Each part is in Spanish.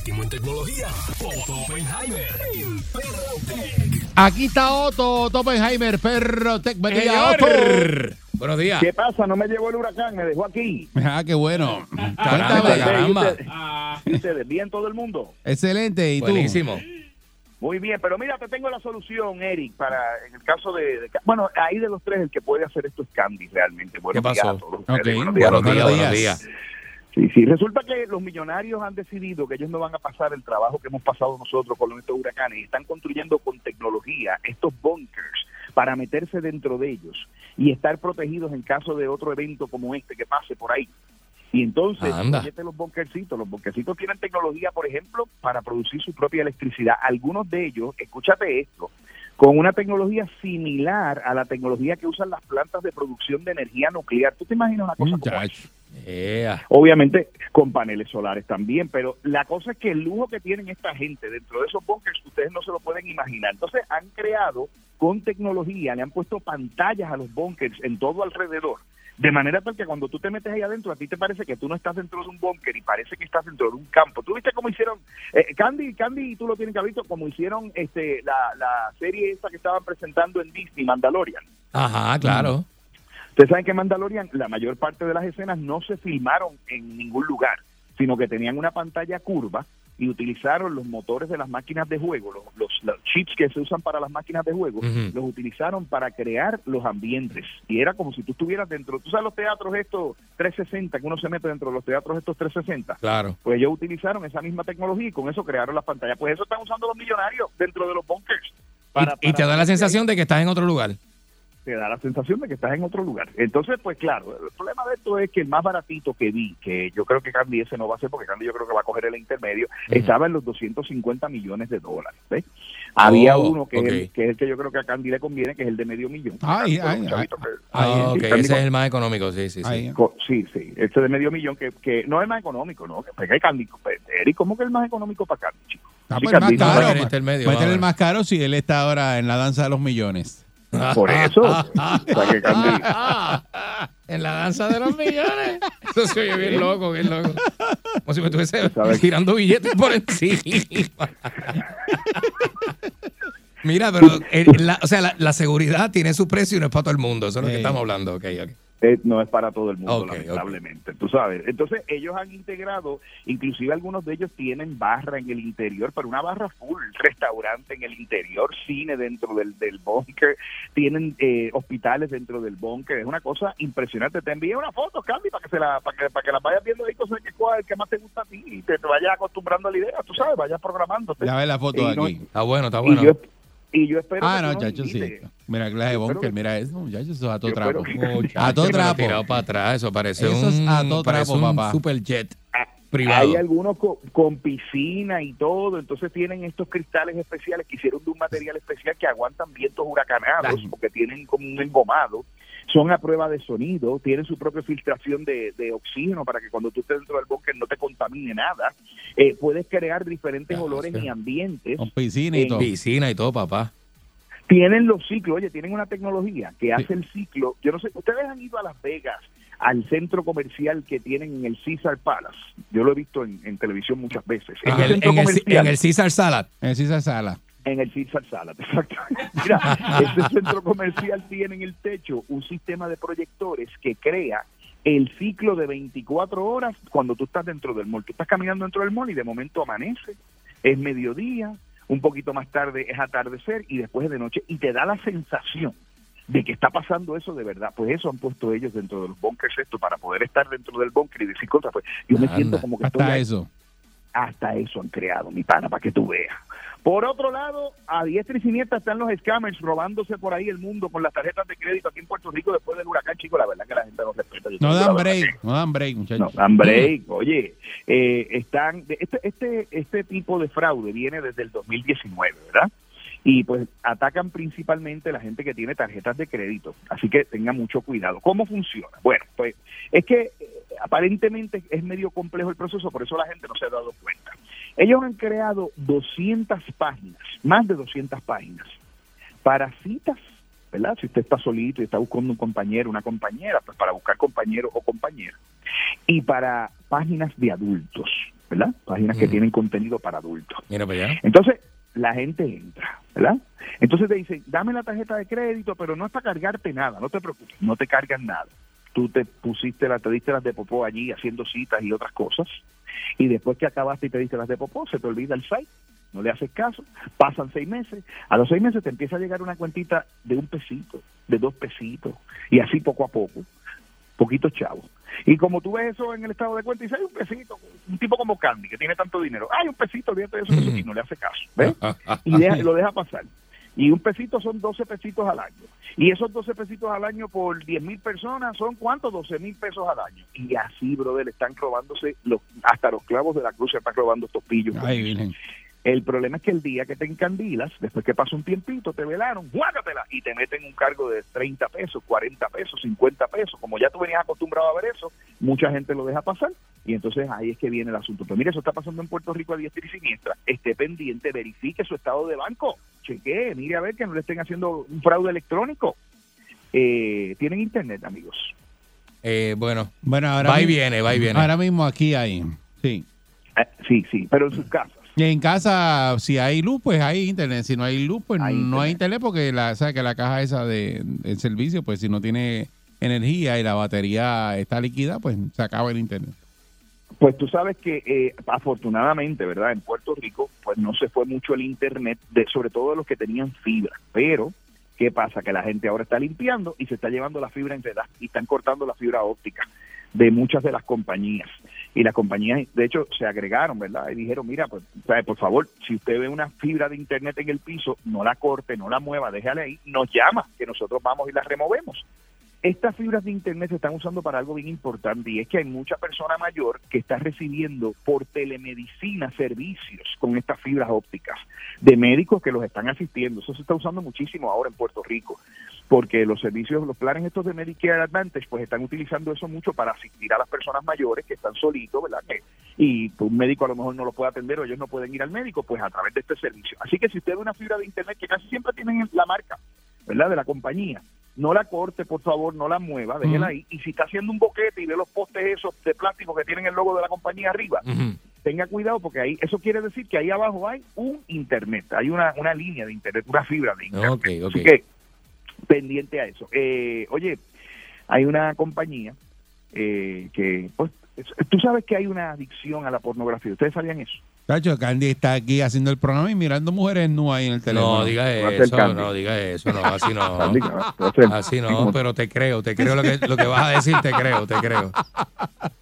Último en tecnología, Otto Oppenheimer, el Perro Tech. Aquí está Otto, Otto Oppenheimer, perro tech. Buen día, Otto. Buenos días. ¿Qué pasa? No me llevó el huracán, me dejó aquí. Ah, qué bueno. Caramba, Cuéntame. caramba. ¿Y ustedes? ¿Bien todo el mundo? Excelente. ¿Y tú? Buenísimo. Muy bien, pero mira, te tengo la solución, Eric, para en el caso de... de- bueno, ahí de los tres el que puede hacer esto es Candy, realmente. Buenos ¿Qué pasó? días a todos Ok, ustedes. Buenos días. Buenos días, Buenos buenos días. Sí, sí. Resulta que los millonarios han decidido que ellos no van a pasar el trabajo que hemos pasado nosotros con estos huracanes y están construyendo con tecnología estos bunkers para meterse dentro de ellos y estar protegidos en caso de otro evento como este que pase por ahí. Y entonces, fíjate los bunkercitos. Los bunkercitos tienen tecnología, por ejemplo, para producir su propia electricidad. Algunos de ellos, escúchate esto, con una tecnología similar a la tecnología que usan las plantas de producción de energía nuclear. ¿Tú te imaginas una cosa como esa? Obviamente con paneles solares también, pero la cosa es que el lujo que tienen esta gente dentro de esos bunkers, ustedes no se lo pueden imaginar. Entonces han creado con tecnología, le han puesto pantallas a los bunkers en todo alrededor, de manera tal que cuando tú te metes ahí adentro, a ti te parece que tú no estás dentro de un búnker y parece que estás dentro de un campo. ¿Tú viste cómo hicieron, eh, Candy, Candy, tú lo tienes que haber visto, como hicieron este, la, la serie esta que estaban presentando en Disney, Mandalorian? Ajá, claro. Ustedes saben que Mandalorian la mayor parte de las escenas no se filmaron en ningún lugar, sino que tenían una pantalla curva y utilizaron los motores de las máquinas de juego, los, los- los chips que se usan para las máquinas de juego, los utilizaron para crear los ambientes. Y era como si tú estuvieras dentro, tú sabes los teatros estos 360, que uno se mete dentro de los teatros estos 360. Claro. Pues ellos utilizaron esa misma tecnología y con eso crearon las pantallas. Pues eso están usando los millonarios dentro de los bunkers. Y, y te da la sensación de que estás en otro lugar. Te da la sensación de que estás en otro lugar. Entonces, pues claro, el problema de esto es que el más baratito que vi, que yo creo que Candy ese no va a ser, porque Candy yo creo que va a coger el intermedio, estaba en los 250 millones de dólares. ¿ves? Había Oh, uno que, es el, que es el que yo creo que a Candy le conviene, que es el de medio millón. Ay, ay, ay. que- Ah, Ahí, ok, sí, Candy ese es el más económico, sí, sí, sí. Ahí. co- Sí, sí, este de medio millón que, que no es más económico, ¿no? Que pegue Candy. pues, Eric, ¿cómo que es el más económico para Candy, chico? Ah, Sí, pues, más Candy, no, caro. en el intermedio, Métele vamos. el más caro si él está ahora en la danza de los millones. Por eso. sea, que Candy, en la danza de los millones. Eso se oye bien loco, bien loco. Como si me estuviese tirando billetes por encima. Mira, pero eh, la, o sea, la, la seguridad tiene su precio y no es para todo el mundo. Eso es lo que estamos hablando. Ok, ok. Eh, no es para todo el mundo, lamentablemente, tú sabes. Entonces, ellos han integrado, inclusive algunos de ellos tienen barra en el interior, pero una barra full, restaurante en el interior, cine dentro del, del búnker, tienen eh, hospitales dentro del búnker, es una cosa impresionante. Te envié una foto, Candy, para que se la, para que, para que la vayas viendo ahí, cosas que cuál, que más te gusta a ti y te, te vayas acostumbrando a la idea, tú sabes, vayas programándote. Ya ve la foto Y no- aquí. Está bueno, está y bueno. yo, y yo espero Ah, que no, chacho, sí. Mira, clase de que- mira eso, muchachos, eso es a todo trapo. A todo trapo. tirado para atrás. Eso parece Eso es un, a todo trapo, un papá. superjet Ah, privado. Hay algunos co- con, piscina y todo, entonces tienen estos cristales especiales que hicieron de un material especial que aguantan vientos huracanados Ay. porque tienen como un engomado. Son a prueba de sonido, tienen su propia filtración de, de oxígeno para que cuando tú estés dentro del bosque no te contamine nada. Eh, puedes crear diferentes Ya, olores y ambientes. Con piscina y En todo. Piscina y todo, papá. Tienen los ciclos, oye, tienen una tecnología que hace el ciclo. Yo no sé, ustedes han ido a Las Vegas al centro comercial que tienen en el Caesar Palace. Yo lo he visto en, en televisión muchas veces. En el, centro en el- comercial- en el Caesar Salad. En el Caesar Salad, exacto. Mira, ese centro comercial tiene en el techo un sistema de proyectores que crea el ciclo de 24 horas cuando tú estás dentro del mall. Tú estás caminando dentro del mall y de momento amanece, es mediodía, un poquito más tarde es atardecer y después es de noche y te da la sensación de que está pasando eso de verdad. Pues eso han puesto ellos dentro de los bunkers esto para poder estar dentro del bunker y decir cosas. Pues yo me Anda, siento como que estoy Hasta ahí. eso. Hasta eso han creado, mi pana, para que tú veas. Por otro lado, a diestra y siniestra están los scammers robándose por ahí el mundo con las tarjetas de crédito aquí en Puerto Rico después del huracán, chico, la verdad que la gente no respeta. No dan break, no dan break, muchachos. No, dan break, oye, eh, están, este, este, este tipo de fraude viene desde el 2019, ¿verdad? Y pues atacan principalmente la gente que tiene tarjetas de crédito, así que tengan mucho cuidado. ¿Cómo funciona? Bueno, pues es que eh, aparentemente es medio complejo el proceso, por eso la gente no se ha dado cuenta. Ellos han creado 200 páginas, más de 200 páginas, para citas, ¿verdad? Si usted está solito y está buscando un compañero, una compañera, pues para buscar compañero o compañera. Y para páginas de adultos, ¿verdad? Páginas que tienen contenido para adultos. Mira para allá. Entonces, la gente entra, ¿verdad? Entonces te dicen, dame la tarjeta de crédito, pero no es para cargarte nada, no te preocupes, no te cargan nada. Tú te pusiste, la, te diste las de popó allí haciendo citas y otras cosas, y después que acabaste y te diste las de popó, se te olvida el site, no le haces caso, pasan seis meses, a los seis meses te empieza a llegar una cuentita de un pesito, de dos pesitos, y así poco a poco, poquitos chavos. Y como tú ves eso en el estado de cuenta, dices, hay un pesito, un tipo como Candy, que tiene tanto dinero, hay un pesito, olvídate de eso, Ujú. y no le hace caso, ¿ves? y deja- lo deja pasar. Y un pesito son 12 pesitos al año. Y esos 12 pesitos al año por 10 mil personas son ¿cuántos? 12 mil pesos al año. Y así, brother, están robándose, los, hasta los clavos de la cruz se están robando estos pillos. Ay. El problema es que el día que te encandilas, después que pasa un tiempito, te velaron, guácatela, y te meten un cargo de 30 pesos, 40 pesos, 50 pesos. Como ya tú venías acostumbrado a ver eso, mucha gente lo deja pasar, y entonces ahí es que viene el asunto. Pero mire, eso está pasando en Puerto Rico a diestra y siniestra. Esté pendiente, verifique su estado de banco, chequee, mire a ver que no le estén haciendo un fraude electrónico. Eh, Tienen internet, amigos. Eh, bueno, Bueno, ahora va y mismo- viene, va y viene. Ahora mismo aquí hay. Sí. Eh, sí, sí, pero en sus casas. Y en casa, si hay luz, pues hay internet. Si no hay luz, pues Hay no hay internet. porque la, sabe que la caja esa de, del servicio, pues si no tiene energía y la batería está líquida, pues se acaba el internet. Pues tú sabes que eh, afortunadamente, ¿verdad? En Puerto Rico, pues no se fue mucho el internet, de, sobre todo de los que tenían fibra. Pero, ¿qué pasa? Que la gente ahora está limpiando y se está llevando la fibra enredada y están cortando la fibra óptica de muchas de las compañías. Y las compañías, de hecho, se agregaron, ¿verdad? Y dijeron, mira, pues, por favor, si usted ve una fibra de internet en el piso, no la corte, no la mueva, déjala ahí, nos llama, que nosotros vamos y la removemos. Estas fibras de Internet se están usando para algo bien importante y es que hay mucha persona mayor que está recibiendo por telemedicina servicios con estas fibras ópticas de médicos que los están asistiendo. Eso se está usando muchísimo ahora en Puerto Rico porque los servicios, los planes estos de Medicare Advantage, pues están utilizando eso mucho para asistir a las personas mayores que están solitos, ¿verdad? Y pues, un médico a lo mejor no lo puede atender o ellos no pueden ir al médico, pues a través de este servicio. Así que si usted ve una fibra de Internet que casi siempre tienen la marca, ¿verdad? De la compañía, no la corte, por favor, no la mueva, déjela ahí. Y si está haciendo un boquete y ve los postes esos de plástico que tienen el logo de la compañía arriba, tenga cuidado porque ahí eso quiere decir que ahí abajo hay un internet, hay una, una línea de internet, una fibra de internet. Ok, ok. Así que pendiente a eso. Eh, oye, hay una compañía eh, que, pues, es- tú sabes que hay una adicción a la pornografía. ¿Ustedes sabían eso? Tacho, Candy está aquí haciendo el programa y mirando mujeres nu ahí en el teléfono. No diga eso, no diga eso, no, así no. Así no, pero te creo, te creo lo que, lo que vas a decir, te creo, te creo.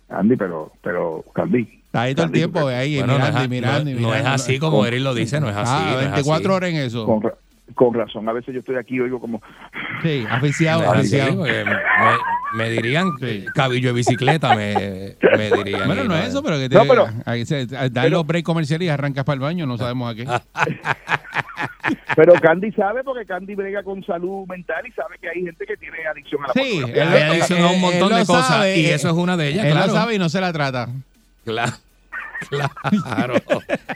Candy, pero, pero, Candy. Está ahí todo el tiempo ahí Bueno, no mirando es, y mirando no- y no mirando. es así como Eric lo dice, no es así. Ah, no es 24 así. horas en eso. Con, ra- con razón, a veces yo estoy aquí y oigo como, Sí, aficiado, aficiado. me, me dirían Sí. cabillo de bicicleta, me, me dirían. Bueno, no es eso, pero que te, No, pero- ahí se, dan los breaks comerciales y arrancas para el baño, no sabemos a qué. pero Candy sabe porque Candy brega con salud mental y sabe que hay gente que tiene adicción a la Sí, Hay adicción a un montón de cosas sabe, y eso es una de ellas, Él claro. lo sabe y no se la trata. Claro. Claro,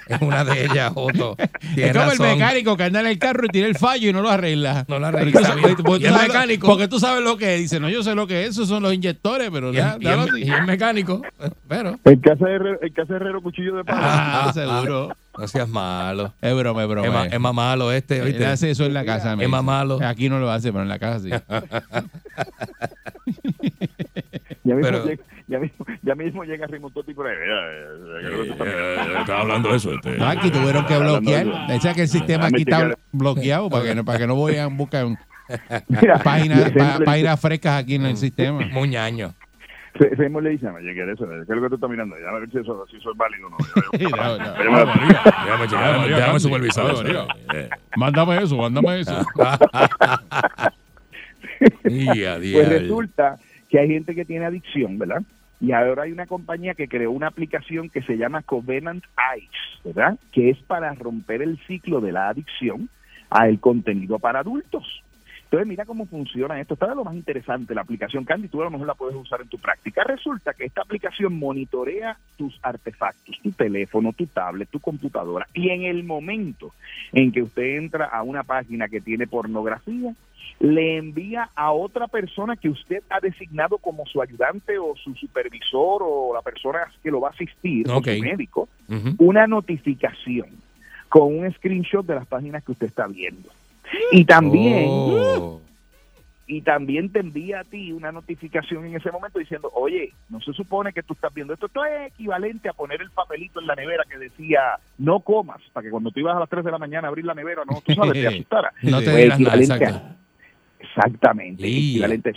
es una de ellas, Otto. Es como el mecánico que anda en el carro y tira el fallo y no lo arregla. No lo arregla, Porque, bien. porque tú sabes- mecánico. Porque tú sabes lo que es. Dice, no, yo sé lo que es. Esos son los inyectores, pero Y ya, el, y así. y el mecánico, pero El que hace herrero, el que hace herrero cuchillo de palo. Ah, seguro. no seas malo. Es broma, es broma. Es, ma- es más malo este, hace eso en la casa. Es más malo. Aquí no lo hace, pero en la casa sí. Ya mismo, Pero- llega, ya mismo, ya mismo llega Rimototti por ahí. Estaba hablando de eso. Este. Aquí tuvieron que bloquear. O sea que el sistema aquí está bloqueado para que no, para que no vayan a buscar Mira, Páginas páginas frescas aquí en el sistema. Muñaño. mismo le dice, oye, ¿qué es eso? ¿Qué es lo que tú estás mirando? Ya a ver si eso, si eso es válido o no. Déjame checar, déjame supervisar. Eh, Mándame eso, mándame eso. Pues resulta que hay gente que tiene adicción, ¿verdad? Y ahora hay una compañía que creó una aplicación que se llama Covenant Eyes, ¿verdad? Que es para romper el ciclo de la adicción al contenido para adultos. Entonces, mira cómo funciona esto. Está de lo más interesante la aplicación Candy. Tú a lo mejor la puedes usar en tu práctica. Resulta que esta aplicación monitorea tus artefactos, tu teléfono, tu tablet, tu computadora. Y en el momento en que usted entra a una página que tiene pornografía, le envía a otra persona que usted ha designado como su ayudante o su supervisor o la persona que lo va a asistir, Ok. o su médico, una notificación con un screenshot de las páginas que usted está viendo. Y también, Oh. y también te envía a ti una notificación en ese momento diciendo, oye, no se supone que tú estás viendo esto. Esto es equivalente a poner el papelito en la nevera que decía, no comas, para que cuando tú ibas a las 3 de la mañana a abrir la nevera, no, tú sabes, te asustara. No te Pues dirás nada, equivalente a- exacto. Exactamente, equivalente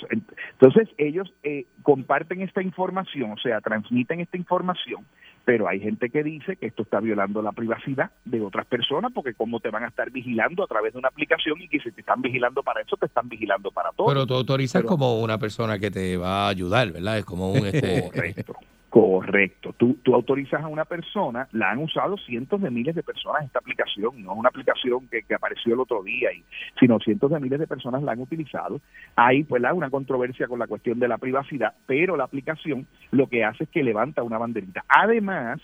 Entonces ellos eh, comparten esta información, o sea, transmiten esta información, pero hay gente que dice que esto está violando la privacidad de otras personas, porque cómo te van a estar vigilando a través de una aplicación y que si te están vigilando para eso, te están vigilando para todo. Pero tú autorizas Pero- como una persona que te va a ayudar, ¿verdad? Es como un este. Correcto, correcto. Tú, tú autorizas a una persona, la han usado cientos de miles de personas esta aplicación, no es una aplicación que, que apareció el otro día, y, sino cientos de miles de personas la han utilizado. Hay pues la- una controversia con la cuestión de la privacidad, pero la aplicación lo que hace es que levanta una banderita. Además,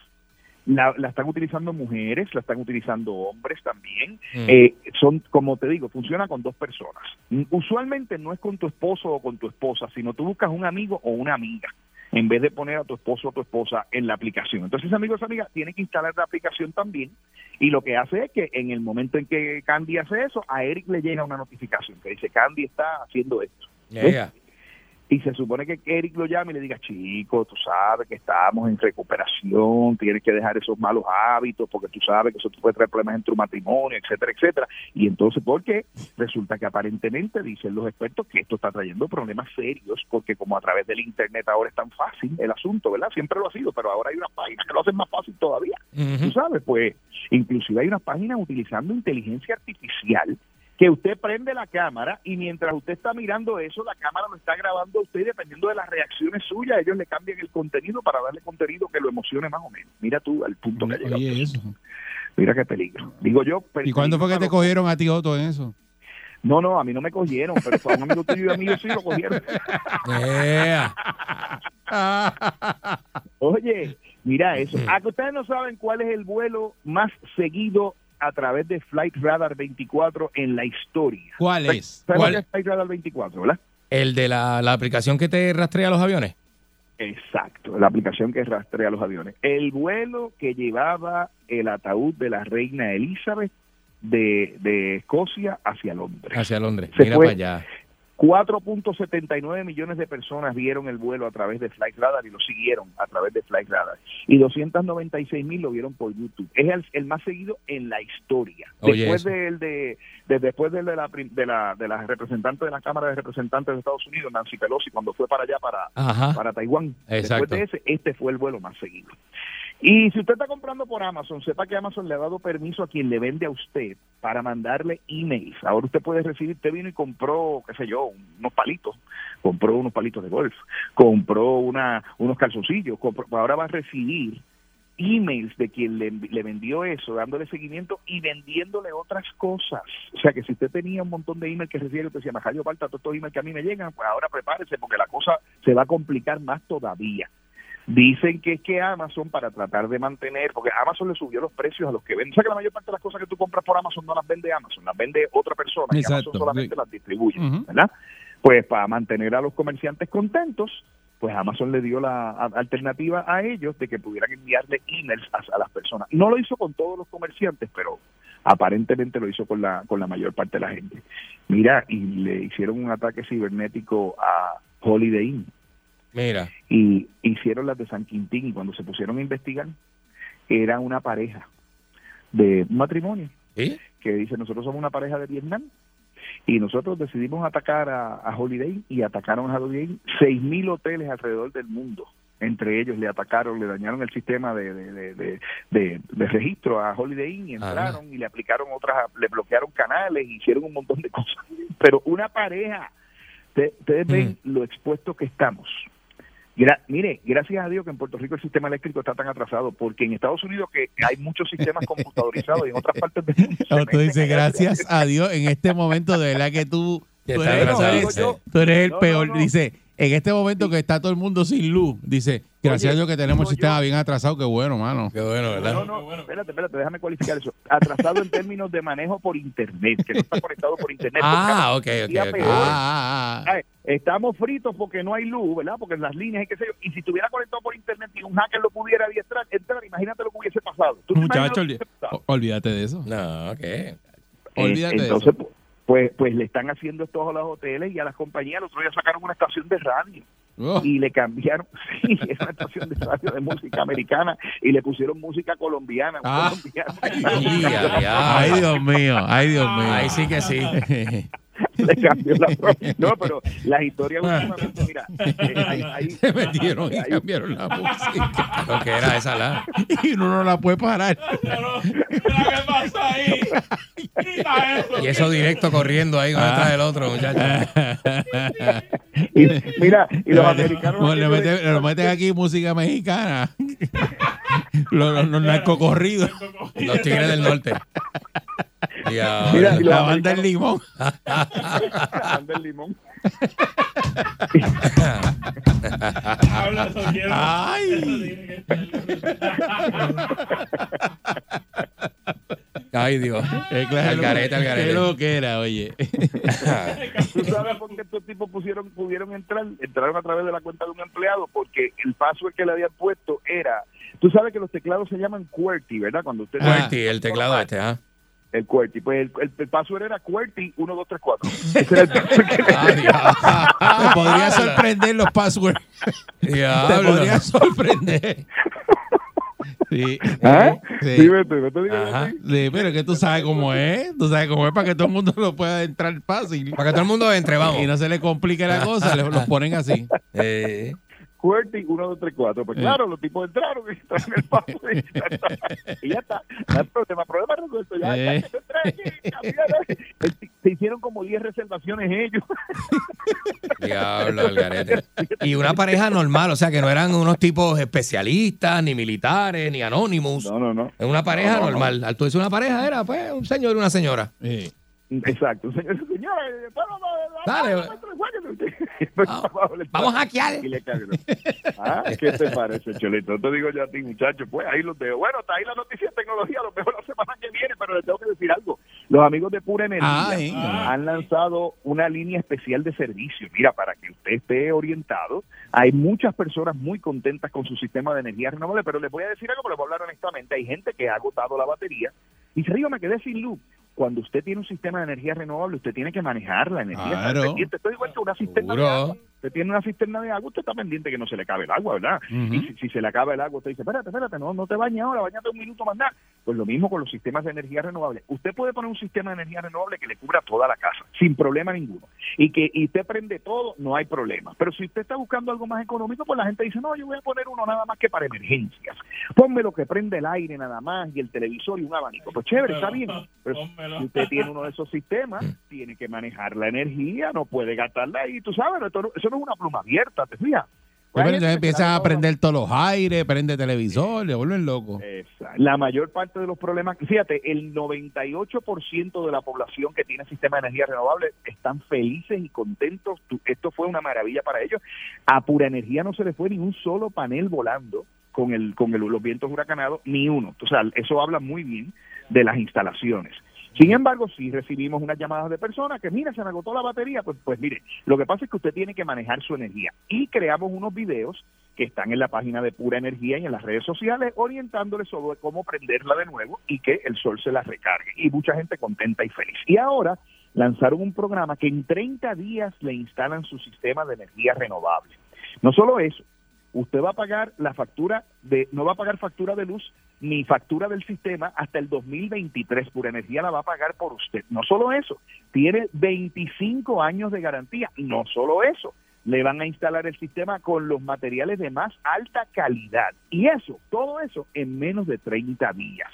la, la están utilizando mujeres, la están utilizando hombres también. Mm. Eh, son, como te digo, funciona con dos personas. Usualmente no es con tu esposo o con tu esposa, sino tú buscas un amigo o una amiga en vez de poner a tu esposo o tu esposa en la aplicación. Entonces, ese amigo o esa amiga tiene que instalar la aplicación también y lo que hace es que en el momento en que Candy hace eso, a Eric le llega una notificación que dice, Candy está haciendo esto. Y se supone que Eric lo llame y le diga, chico, tú sabes que estamos en recuperación, tienes que dejar esos malos hábitos porque tú sabes que eso te puede traer problemas en tu matrimonio, etcétera, etcétera. Y entonces, ¿por qué? Resulta que aparentemente dicen los expertos que esto está trayendo problemas serios porque como a través del Internet ahora es tan fácil el asunto, ¿verdad? Siempre lo ha sido, pero ahora hay unas páginas que lo hacen más fácil todavía. Tú sabes, pues, inclusive hay unas páginas utilizando inteligencia artificial que usted prende la cámara y mientras usted está mirando eso, la cámara lo está grabando a usted y dependiendo de las reacciones suyas, ellos le cambian el contenido para darle contenido que lo emocione más o menos. Mira tú al punto que eso. Mira qué peligro. Digo yo. pero- ¿Y cuándo fue que te cogieron a ti, Otto, en eso? No, no, a mí no me cogieron, pero fue a un amigo tuyo y a mí sí lo cogieron. Yeah. Oye, mira eso. ¿A que ustedes no saben cuál es el vuelo más seguido a través de Flight Radar 24 en la historia? ¿Cuál es? ¿Sabes ¿Cuál? es Flight Radar 24, verdad? El de la, la aplicación que te rastrea los aviones. Exacto, la aplicación que rastrea los aviones. El vuelo que llevaba el ataúd de la reina Elizabeth de, de Escocia hacia Londres. Hacia Londres. Se Mira fue. para allá. 4.79 millones de personas vieron el vuelo a través de Flight Radar y lo siguieron a través de Flight Radar. Y 296 mil lo vieron por YouTube. Es el, el más seguido en la historia. Oye, después del de, de- después del de la, de la de la representante de la Cámara de Representantes de Estados Unidos, Nancy Pelosi, cuando fue para allá para Ajá. para Taiwán. Exacto. Después de ese, este fue el vuelo más seguido. Y si usted está comprando por Amazon, sepa que Amazon le ha dado permiso a quien le vende a usted para mandarle emails. Ahora usted puede recibir, usted vino y compró, qué sé yo, unos palitos, compró unos palitos de golf, compró una, unos calzoncillos, compró- ahora va a recibir emails de quien le, le vendió eso, dándole seguimiento y vendiéndole otras cosas. O sea que si usted tenía un montón de emails que recibía, usted decía, Majayo, falta todos estos emails que a mí me llegan, pues ahora prepárese porque la cosa se va a complicar más todavía. Dicen que es que Amazon para tratar de mantener, porque Amazon le subió los precios a los que venden. O sea que la mayor parte de las cosas que tú compras por Amazon no las vende Amazon, las vende otra persona y Amazon solamente sí. las distribuye. ¿verdad? Pues para mantener a los comerciantes contentos, pues Amazon le dio la alternativa a ellos de que pudieran enviarle emails a, a las personas. No lo hizo con todos los comerciantes, pero aparentemente lo hizo con la con la mayor parte de la gente. Mira, y le hicieron un ataque cibernético a Holiday Inn Mira. y hicieron las de San Quintín y cuando se pusieron a investigar era una pareja de un matrimonio que dice nosotros somos una pareja de Vietnam Y nosotros decidimos atacar a, a Holiday y atacaron a Holiday Inn seis mil hoteles alrededor del mundo. Entre ellos le atacaron, le dañaron el sistema de, de, de, de- registro a Holiday Inn y entraron y le aplicaron otras, le bloquearon canales, hicieron un montón de cosas. Pero una pareja, te- ustedes ven lo expuesto que estamos. Gra- mire, gracias a Dios que en Puerto Rico el sistema eléctrico está tan atrasado, porque en Estados Unidos que hay muchos sistemas computadorizados y en otras partes del mundo. tú dices gracias a Dios en este momento, de verdad que tú, eres, tú eres- yo, tú eres el No, no, peor. no. Dice, en este momento que está todo el mundo sin luz, dice, gracias Oye, a Dios que tenemos el sistema yo- bien atrasado, qué bueno, mano. Qué bueno, ¿verdad? No, no, espérate, espérate, déjame cualificar eso. Atrasado en términos de manejo por internet, que no está conectado por internet. Ah, ok, Porque ok, día ok. peor. Ah, ah, ah. Estamos fritos porque no hay luz, ¿verdad? Porque las líneas y qué sé yo. Y si estuviera conectado por internet y un hacker lo pudiera adiestrar, entrar, imagínate lo que hubiese pasado. ¿Tú te imaginas Muchacho, lo que hubiese pasado? olvi- olvídate de eso. No, ok. Eh, Olvídate de entonces, eso. Pues, pues le están haciendo esto a los hoteles y a las compañías. El otro día sacaron una estación de radio Oh, y le cambiaron, sí, es una estación de radio de música americana y le pusieron música colombiana. Ah. ya. Ay, Dios mío, ay, Dios mío. Ahí sí que sí. le cambió la No, pero las historias últimamente, mira, eh, hay- hay- Se metieron y hay- cambiaron la música. Lo que era esa la. Y uno no la puede parar. ¿Qué pasa ahí? Quita eso. Y eso directo corriendo ahí con detrás del otro, muchacho. y, mira, y los americanos... Bueno, le, haciendo de- meten, le meten aquí música mexicana. los, los, los narcocorridos. Los tigres del norte. Ya, Mira, La banda del limón. La banda del limón. Ay. Ay, Dios. Qué clase Al lo- garete, al Qué lo que era, oye. ¿Tú sabes por qué estos tipos pusieron, pudieron entrar? Entraron a través de la cuenta de un empleado porque el password que le habían puesto era... Tú sabes que los teclados se llaman QWERTY, ¿verdad? Cuando usted... QWERTY, el teclado este, ¿ah? El QWERTY. Pues el, el, el password era QWERTY 1234. Ese era el password que le- Ay, Te podría sorprender los passwords. Te podría sorprender. Sí. ¿Ah? Sí. Sí, vete, vete, Ajá. sí. Pero que tú sabes cómo es. Tú sabes cómo es para que todo el mundo lo pueda entrar fácil. Para que todo el mundo entre, vamos. Y no se le complique la cosa, los ponen así. Eh, QWERTY 1234. Pues claro, los tipos entraron y traen el password y ya está. Y ya está. No hay problema. Problema resuelto. Ya, ya, Eh. entré aquí, cambiaron. Se hicieron como 10 reservaciones ellos. diablo, el garete. Y una pareja normal, o sea, que no eran unos tipos especialistas, ni militares, ni anónimos. No, no, no. Es una pareja No, no, no. normal. Al tú dices una pareja, era pues un señor y una señora. Sí. Exacto. Señor, vamos, Dale. vamos, vamos, a hackear. Ah, ¿qué te parece, Cholito? Te digo yo a ti, muchacho, pues ahí los dejo. Bueno, está ahí la noticia de tecnología, a lo mejor la semana que viene, pero les tengo que decir algo. Los amigos de Pura Energía Ay. han lanzado una línea especial de servicio. Mira, para que usted esté orientado, hay muchas personas muy contentas con su sistema de energía renovable, pero les voy a decir algo, pero les voy a hablar honestamente. Hay gente que ha agotado la batería y dice, Río, me quedé sin luz. Cuando usted tiene un sistema de energía renovable, usted tiene que manejar la energía. Claro. Esto es igual que una cisterna de agua. Usted tiene una cisterna de agua, usted está pendiente que no se le acabe el agua, ¿verdad? Y si, si se le acaba el agua, usted dice, espérate, espérate, no, no te bañes ahora, bañate un minuto más nada. Pues lo mismo con los sistemas de energía renovable. Usted puede poner un sistema de energía renovable que le cubra toda la casa, sin problema ninguno. Y que y usted prende todo, no hay problema. Pero si usted está buscando algo más económico, pues la gente dice, no, yo voy a poner uno nada más que para emergencias. Ponme lo que prende el aire nada más y el televisor y un abanico. Pues chévere, está bien. Pero si usted tiene uno de esos sistemas, tiene que manejar la energía, no puede gastarla ahí. Tú sabes, eso no es una pluma abierta, ¿te fijas? Pues Pero entonces sabe a prender todos los aires, prende televisor, le vuelven loco. Esa- La mayor parte de los problemas, fíjate, el 98% de la población que tiene sistema de energía renovable están felices y contentos. Esto fue una maravilla para ellos. A Pura Energía no se le fue ni un solo panel volando con el con el- los vientos huracanados, ni uno. O sea, eso habla muy bien de las instalaciones. Sin embargo, sí recibimos unas llamadas de personas que, mira, se me agotó la batería. Pues, pues mire, lo que pasa es que usted tiene que manejar su energía. Y creamos unos videos que están en la página de Pura Energía y en las redes sociales, orientándole sobre cómo prenderla de nuevo y que el sol se la recargue. Y mucha gente contenta y feliz. Y ahora lanzaron un programa que en 30 días le instalan su sistema de energía renovable. No solo eso, usted va a pagar la factura de, no va a pagar factura de luz mi factura del sistema hasta el 2023. Pura Energía la va a pagar por usted. No solo eso, tiene 25 años de garantía. No solo eso, le van a instalar el sistema con los materiales de más alta calidad. Y eso, todo eso, en menos de 30 días.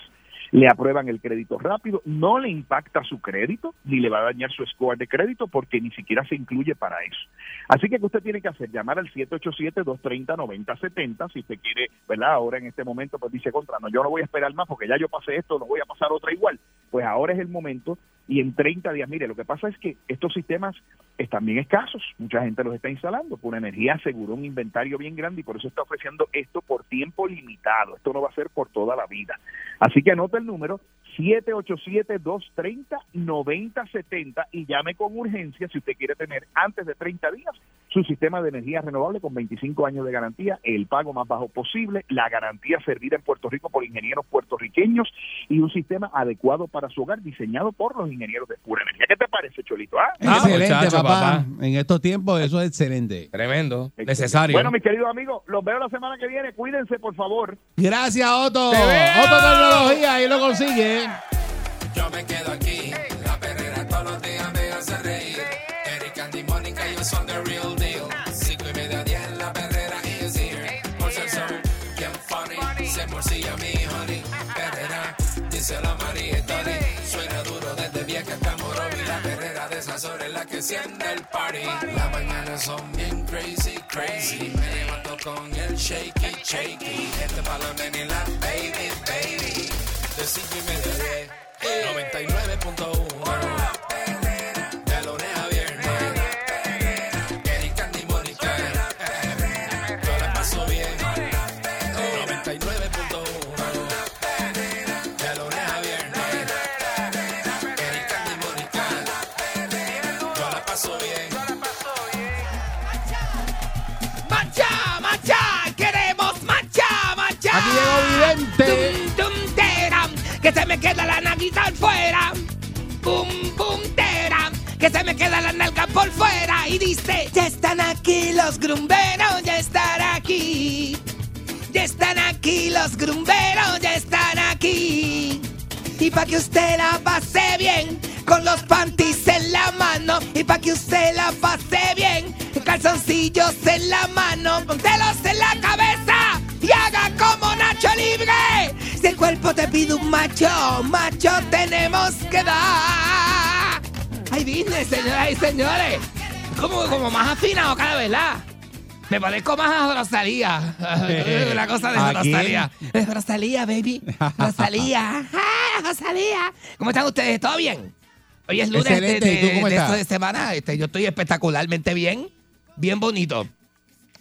Le aprueban el crédito rápido, no le impacta su crédito, ni le va a dañar su score de crédito porque ni siquiera se incluye para eso. Así que, ¿qué usted tiene que hacer? Llamar al 787-230-9070 si usted quiere, ¿verdad? Ahora en este momento, pues dice contra, no, yo no voy a esperar más porque ya yo pasé esto, no voy a pasar otra igual. Pues ahora es el momento y en 30 días, mire, lo que pasa es que estos sistemas están bien escasos, mucha gente los está instalando, Pura Energía aseguró un inventario bien grande y por eso está ofreciendo esto por tiempo limitado, esto no va a ser por toda la vida. Así que anota el número 787-230-9070 y llame con urgencia si usted quiere tener antes de 30 días su sistema de energía renovable con 25 años de garantía, el pago más bajo posible, la garantía servida en Puerto Rico por ingenieros puertorriqueños y un sistema adecuado para su hogar diseñado por los ingenieros de pura energía. ¿Qué te parece, Cholito? ¿Ah? Ah, excelente, muchacho, papá. papá. En estos tiempos eso es excelente. Tremendo. Excelente. Necesario. Bueno, mis queridos amigos, los veo la semana que viene. Cuídense, por favor. Gracias, Otto. Otto Tecnología, ahí lo consigue. Yo me quedo aquí, la perrera todos los días me hace reír. Eric, Andy, Mónica, ellos son the real deal. Cinco y media, diez, la perrera is here. Por ser son bien funny, se morcilla mi honey. Perrera, dice la María y Tony. Suena duro desde vieja hasta Morovi. La perrera de esas horas es la que enciende el party. Las mañanas son bien crazy, crazy. Me levanto con el shaky, shaky. Este pa' la nena y la baby. De cinco y media a diez. 99.1 se me queda la naguita fuera! ¡Pum, pum, teram! ¡Que se me queda la nalga por fuera! Y dice, ya están aquí los grumberos, ya están aquí. Ya están aquí los grumberos, ya están aquí. Y pa' que usted la pase bien, con los panties en la mano. Y pa' que usted la pase bien, calzoncillos en la mano. Póntelos en la cabeza y haga como Nacho Libre. El cuerpo te pide un macho, macho tenemos que dar. Ay, business, señoras y señores. Como, como más afinado cada vez, ¿la? Me parezco más a Rosalía. La cosa de ¿A Rosalía. Es Rosalía, baby. Rosalía. Ah, Rosalía. ¿Cómo están ustedes? ¿Todo bien? Hoy es lunes de, Excelente. ¿Y tú de- de estás? esto de semana. Este, yo estoy espectacularmente bien. Bien bonito.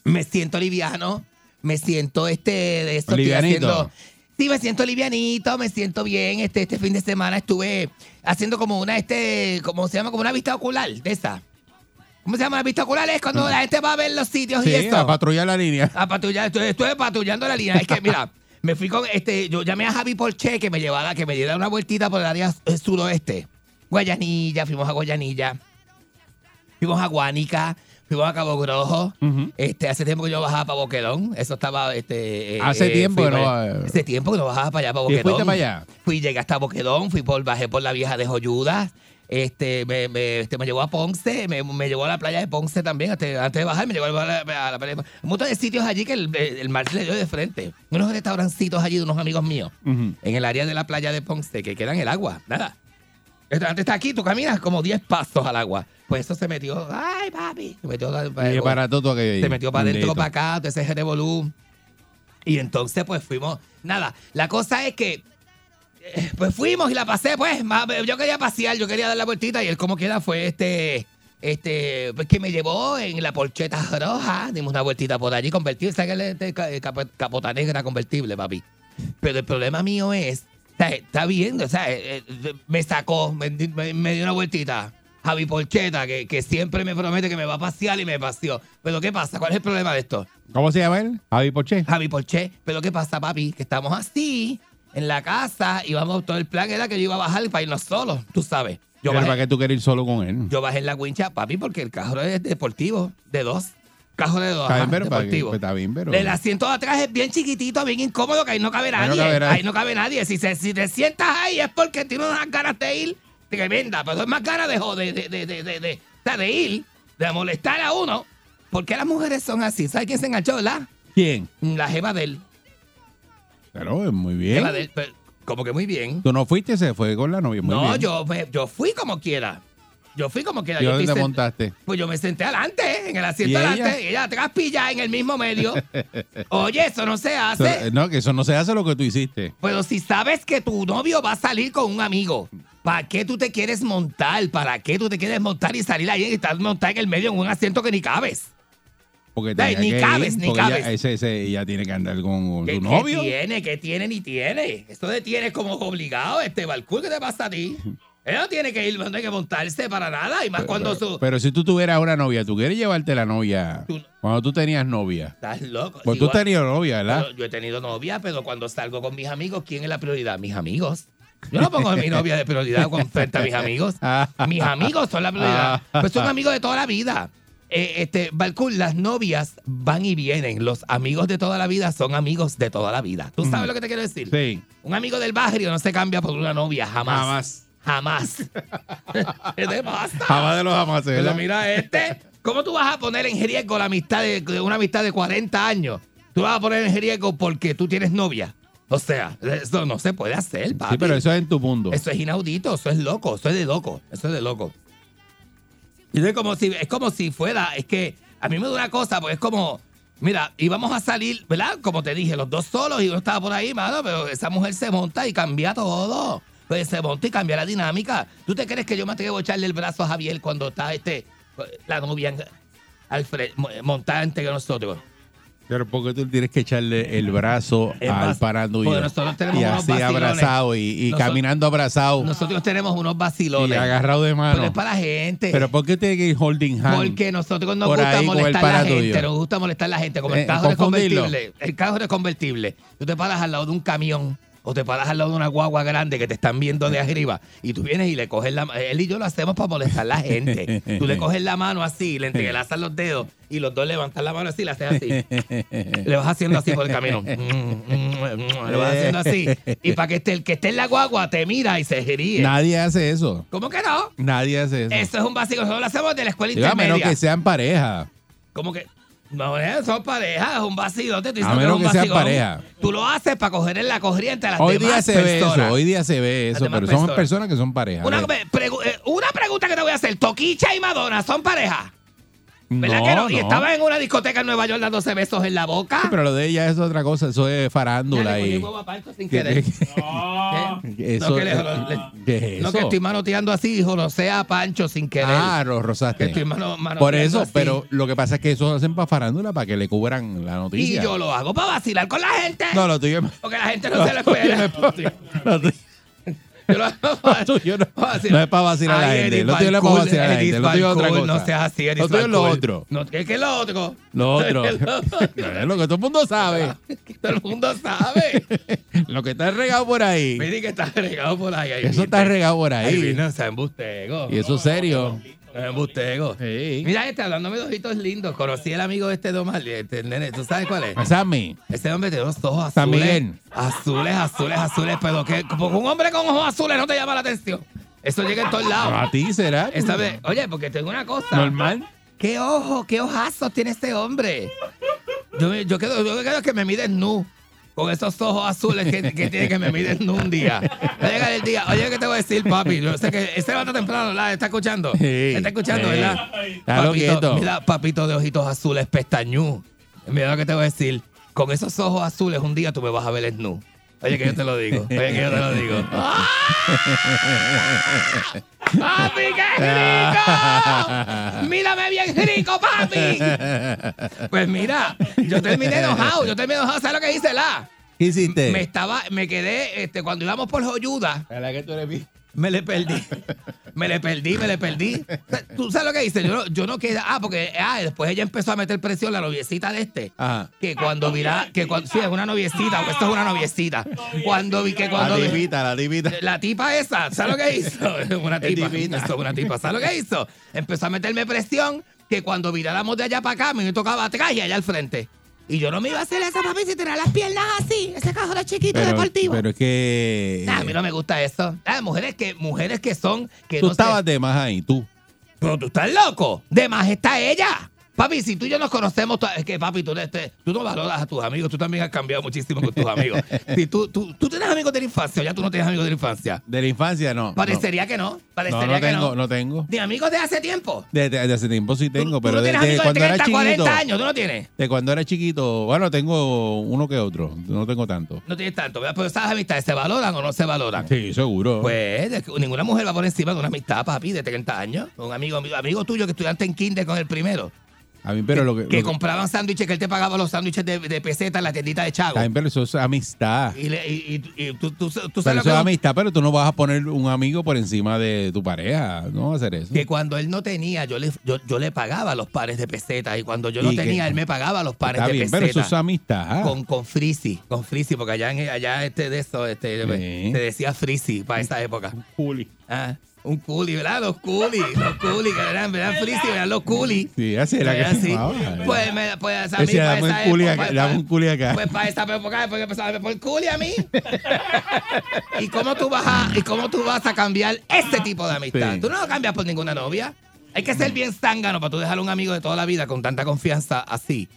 Me siento liviano. Me siento este de esto estoy Livianito. haciendo. Sí, me siento livianito, me siento bien. Este, este fin de semana estuve haciendo como una, este, ¿cómo se llama? Como una vista ocular de esa. ¿Cómo se llama la vista ocular? Es cuando la gente va a ver los sitios y Sí, esto. a patrullar la línea. A patrullar, estoy, estoy patrullando la línea. Es que, mira, me fui con este, yo llamé a Javi Porche que me llevara, que me diera una vueltita por el área suroeste. Guayanilla, fuimos a Guayanilla. Fuimos a Guánica, fuimos a Cabo Grojo. Este, hace tiempo que yo bajaba para Boquerón. Eso estaba, este. eh, Hace eh, tiempo que no para- Hace tiempo que no bajaba para allá, para ¿Y Boquerón. fuiste para allá? Fui, llegué hasta Boquerón, fui por, bajé por la vieja de Joyudas. Este, me, me, este, me llevó a Ponce, me, me llevó a la playa de Ponce también, antes, antes de bajar, me llevó a la, a la playa de Ponce. Un montón de sitios allí que el, el mar se le dio de frente. Unos restaurancitos allí de unos amigos míos, en el área de la playa de Ponce, que quedan en el agua, nada. Antes está aquí, tú caminas como 10 pasos al agua. Pues eso se metió, ay papi, se metió, Y para todo aquello se metió para adentro, para acá, todo ese revolú. Y entonces, pues fuimos. Nada, la cosa es que. eh, Pues fuimos y la pasé, pues. Yo quería pasear, yo quería dar la vueltita y él, como quiera, fue este. Este, pues que me llevó en la porcheta roja. Dimos una vueltita por allí, convertible. ¿Sabes que capo- capota negra convertible, papi? Pero el problema mío es. Está viendo, o sea, eh, eh, me sacó, me, me- me dio una vueltita. Javi Porcheta, que, que siempre me promete que me va a pasear y me paseó. Pero ¿qué pasa? ¿Cuál es el problema de esto? ¿Cómo se llama él? Javi Poche. Javi Porche, pero ¿qué pasa, papi? Que estamos así, en la casa, y vamos, todo el plan era que yo iba a bajar para irnos solos, tú sabes. Yo Pero ¿Para qué tú quieres ir solo con él? yo bajé en la wincha, papi, porque el carro es deportivo, de dos. Cajo de dos, Está bien, pero, para que- deportivo. está bien, pero. El asiento de atrás es bien chiquitito, bien incómodo, que ahí no cabe Ahí no nadie. cabe nadie. Ahí no cabe nadie. Si, se- si te sientas ahí es porque tienes unas ganas de ir tremenda, pero es más ganas de joder, de, de, de, de, de- sea, de ir, de molestar a uno. ¿Por qué las mujeres son así? ¿Sabes quién se enganchó, verdad? ¿Quién? La jeva de él. Claro, muy bien. Jeva de él, pero como que muy bien. Tú no fuiste, se fue con la novia. Muy no, bien. yo, yo fui como quiera. Yo fui como quiera. ¿Y Yo dónde te montaste? Pues yo me senté adelante, en el asiento ¿Y ella? adelante, y ella atrás pilla en el mismo medio. Oye, eso no se hace. Eso- no, que eso no se hace lo que tú hiciste. Pero si sabes que tu novio va a salir con un amigo, ¿para qué tú te quieres montar? ¿Para qué tú te quieres montar y salir ahí y estar montado en el medio en un asiento que ni cabes? Porque tenía ni que cabes, ir, ni porque cabes. Ella, ese, ese- ella tiene que andar con, con ¿Qué, su qué novio. tiene? ¿Qué tiene ni tiene? Esto de tiene como obligado, este balcón, ¿qué te pasa a ti? Ella no tiene que ir, no tiene que montarse para nada, y más cuando pero, su... pero si tú tuvieras una novia, ¿tú quieres llevarte la novia Tú- cuando tú tenías novia? Estás loco. Pues tú igual- tenías novia, ¿verdad? Pero yo he tenido novia, pero cuando salgo con mis amigos, ¿quién es la prioridad? Mis amigos. Yo no pongo a mi novia de prioridad con frente a mis amigos. Mis amigos son la prioridad. Pues son amigos de toda la vida. Eh, este, Balcún, las novias van y vienen. Los amigos de toda la vida son amigos de toda la vida. ¿Tú sabes lo que te quiero decir? Sí. Un amigo del barrio no se cambia por una novia, jamás. Jamás. Jamás. ¿Qué te pasa? Jamás de los jamás, Pero mira este. ¿Cómo tú vas a poner en riesgo la amistad de, de una amistad de 40 años? Tú vas a poner en riesgo porque tú tienes novia. O sea, eso no se puede hacer, papi. Sí, pero eso es en tu mundo. Eso es inaudito, eso es loco, eso es de loco, eso es de loco. Y es como si, es como si fuera, es que a mí me da una cosa, porque es como, mira, íbamos a salir, ¿verdad? Como te dije, los dos solos y uno estaba por ahí, mano, pero esa mujer se monta y cambia todo. Pues se monta y cambia la dinámica. ¿Tú te crees que yo me atrevo a echarle el brazo a Javier cuando está este, la novia al fre- montada entre nosotros? Pero porque tú tienes que echarle el brazo Es al más, tenemos y así abrazado y, y Nosotros- caminando abrazado Nosotros tenemos unos y vacilones. agarrado de Pero mano. es para la gente. Pero ¿por qué tiene que ir holding hand? Porque nosotros nos gusta molestar a la gente, nos gusta molestar a la gente, como Eh, el carro de confundirlo. convertible. El carro de convertible. Tú te paras al lado de un camión o te paras al lado de una guagua grande que te están viendo de arriba y tú vienes y le coges la mano. Él y yo lo hacemos para molestar a la gente. tú le coges la mano así, le entrelazas los dedos y los dos levantan la mano así, la haces así. le vas haciendo así por el camino. le vas haciendo así. Y para que esté, el que esté en la guagua te mira y se ríe. Nadie hace eso. ¿Cómo que no? Nadie hace eso. Eso es un básico. Nosotros lo hacemos de la escuela Digo, a menos intermedia. que sean pareja. Como que. No, eh, son parejas, es un vacío. Te estoy A menos un que sean pareja. Tú lo haces para coger en la corriente a las Hoy demás día se ve personas. eso, hoy día se ve eso, pero son personas. personas que son pareja. Una, Ve. pregu- eh, una pregunta que te voy a hacer. Toquicha y Madonna son pareja. ¿Verdad no, que no? Y no. estaban en una discoteca en Nueva York dándose besos en la boca. Sí, pero lo de ella es otra cosa, eso es farándula y... huevo a Pancho sin ¿Qué- querer. qué- No. ¿Qué? Eso, no, que le- le- ¿qué es no, que estoy manoteando así, hijo, no sea Pancho sin querer. Ah, lo que estoy mano, manoteando Por eso, así. pero lo que pasa es que eso lo hacen para farándula, para que le cubran la Y noticia. yo lo hago para vacilar con la gente. No, lo tuyo Porque la gente no se lo espera. Yo lo lo tuyo no, vacilar. no es para vacilar a la gente. Lo tuyo no es para vacilar a la gente. Lo tuyo es otra cosa. No seas así, Lo tuyo es lo otro. No, ¿qué, es lo otro? Lo otro. ¿Qué es lo que todo el mundo sabe. Todo el mundo sabe. Lo que está regado por ahí. Mire que está regado por ahí. Eso está regado por Ahí embustego. Y eso es serio. Se embustego. Sí. Mira este, hablándome de ojitos lindos. Conocí al amigo de este de Omar, este nene. ¿Tú sabes cuál es? Sammy. Ese hombre tiene unos ojos azules. Miguel. Azules, azules, azules. Pero que un hombre con ojos azules no te llama la atención. Eso llega en todos lados. A ti será. Esta vez, oye, porque tengo una cosa. Normal. ¿Qué ojo, qué ojazos tiene este hombre? Yo, yo, quedo, yo quedo que me miden nu. Con esos ojos azules que, que tiene que me miden nu un día. Va a llegar el día. Oye, ¿qué te voy a decir, papi? Yo sé que levanta temprano, ¿verdad? ¿Está escuchando? Sí. ¿Está escuchando, Sí. verdad? Quieto. mira, papito de ojitos azules, pestañú. Mira lo que te voy a decir. Con esos ojos azules, un día tú me vas a ver nu. Oye, que yo te lo digo. Oye, que yo te lo digo. ¡Ah! ¡Papi, qué rico! ¡Mírame bien rico, papi! Pues mira, yo terminé enojado. Yo terminé enojado. ¿Sabes lo que hice, la? ¿Qué hiciste? Me estaba, me quedé, este, cuando íbamos por Joyuda, ¿Verdad que tú eres me le perdí. Me le perdí, me le perdí. ¿Tú sabes lo que hice? Yo no, yo no quedé. Ah, porque ah, después ella empezó a meter presión, la noviecita de este. Ajá. Que cuando mira, que cuando, sí, es una noviecita, porque esto es una noviecita. Cuando vi que cuando La divita, la divita. la tipa esa, ¿sabes lo que hizo? Una tipa. Esto es una tipa. ¿Sabes lo que hizo? Empezó a meterme presión que cuando viráramos de allá para acá, me tocaba atrás y allá al frente. Y yo no me iba a hacer esa papi si tenía las piernas así, ese cajón chiquito Pero, deportivo. pero es que. Nah, a mí no me gusta eso. Ah, mujeres que, mujeres que son. Que tú no estabas de más ahí, tú. Pero tú estás loco. De más está ella. Papi, si tú y yo nos conocemos, es que papi, tú, este, tú no valoras a tus amigos, tú también has cambiado muchísimo con tus amigos. Si tú, tú, tú tienes amigos de la infancia, o ya tú no tienes amigos de la infancia. De la infancia, no. Parecería que no. No, Parecería no, no que tengo, no. no tengo. Ni amigos de hace tiempo. De, de- de hace tiempo sí tengo, Tú- pero no de, de cuando de era 30, 40 chiquito. años, tú no tienes. De cuando era chiquito, bueno, tengo uno que otro. No tengo tanto. No tienes tanto, ¿verdad? Pero esas amistades se valoran o no se valoran. Sí, seguro. Pues de ninguna mujer va por encima de una amistad, papi, de 30 años. Un amigo, amigo, amigo tuyo que estudiante en kinder con el primero. A mí, pero lo que. Que lo que- compraban sándwiches, que él te pagaba los sándwiches de, de peseta en la tiendita de Chago. También, pero eso es amistad. Y, le- y, y- y tú, tú- tú Pero sabes lo eso que es no- amistad, pero tú no vas a poner un amigo por encima de tu pareja. No vas a hacer eso. que cuando él no tenía, yo le, yo, yo le pagaba los pares de peseta. Y cuando yo no que- tenía, él me pagaba los pares Está de bien, pero eso peseta. es amistad. Con, con Frisi, con Frisi, porque allá, en, allá este de eso, este, Sí. se decía Frisi para esa época. Juli. Ah, un culi, ¿verdad? Los culi, los culi, que eran, ¿verdad? Frisi, eran los culi. Sí, así era que Era así. Pues, me, pues a mí, para dame esa época, acá, pues, un culi acá. Pues para esa época, después que empezaba a ver por culi a mí. ¿Y cómo tú vas a, y cómo tú vas a cambiar este tipo de amistad? Sí. Tú no lo cambias por ninguna novia. Hay que ser bien zángano para tú dejar a un amigo de toda la vida con tanta confianza así.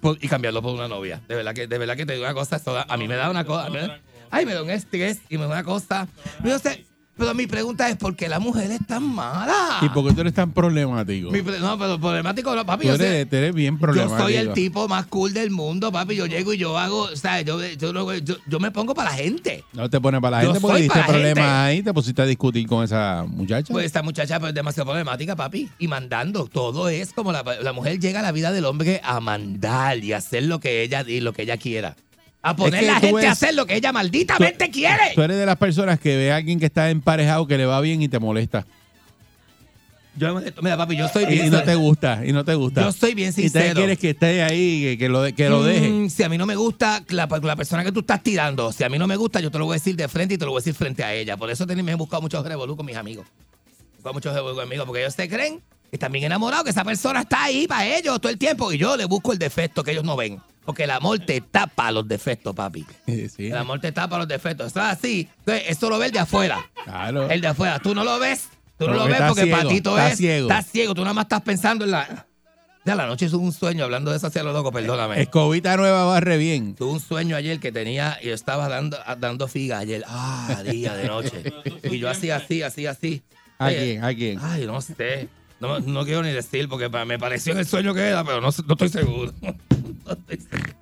por- y cambiarlo por una novia. De verdad que, de verdad que te digo una cosa, eso da- a mí me da una cosa. me da- ay, me da un estrés y me da una cosa. Yo sé, pero mi pregunta es: ¿por qué la mujer es tan mala? ¿Y por qué tú eres tan problemático? Mi pre- no, pero problemático no, papi. Tú yo sé- eres, tú eres bien yo problemático. soy el tipo más cool del mundo, papi. Yo llego y yo hago, o sea, yo, yo, yo, yo me pongo para la gente. No te pones para la Yo gente porque diste problemas ahí, te pusiste a discutir con esa muchacha. Pues esta muchacha pues, es demasiado problemática, papi. Y mandando. Todo es como la, la mujer llega a la vida del hombre a mandar y hacer lo que ella y lo que ella quiera. A poner que la tú gente a hacer lo que ella malditamente quiere. Tú eres de las personas que ve a alguien que está emparejado que le va bien y te molesta. Yo, mira, papi, yo soy bien. y no te gusta, y no te gusta. Yo soy bien Y te sincero. quieres que esté ahí, que, que lo, de- que lo deje. Mm, Si a mí no me gusta la, la persona que tú estás tirando, si a mí no me gusta, yo te lo voy a decir de frente y te lo voy a decir frente a ella. Por eso me he buscado muchos revolú con mis amigos. He buscado muchos revolú con mis amigos porque ellos se creen están bien enamorados, que esa persona está ahí para ellos todo el tiempo y yo le busco el defecto que ellos no ven. Porque el amor te tapa los defectos, papi. Sí, El amor te tapa los defectos. Eso es así. Entonces, eso lo ve el de afuera. claro. El de afuera. Tú no lo ves. Tú no lo ves porque ciego, Patito está es. ciego. Estás ciego. Tú nada más estás pensando en la. Ya la noche es un sueño hablando de eso hacia lo loco, perdóname. Escobita nueva barre bien. Tuve un sueño ayer que tenía y yo estaba dando, dando figa ayer. Ah, día de noche. Y yo hacía así, así, así. ¿A quién? ¿A quién? Ay, no sé. No, no quiero ni decir porque me pareció en el sueño que era, pero no, no estoy seguro. No estoy, seguro.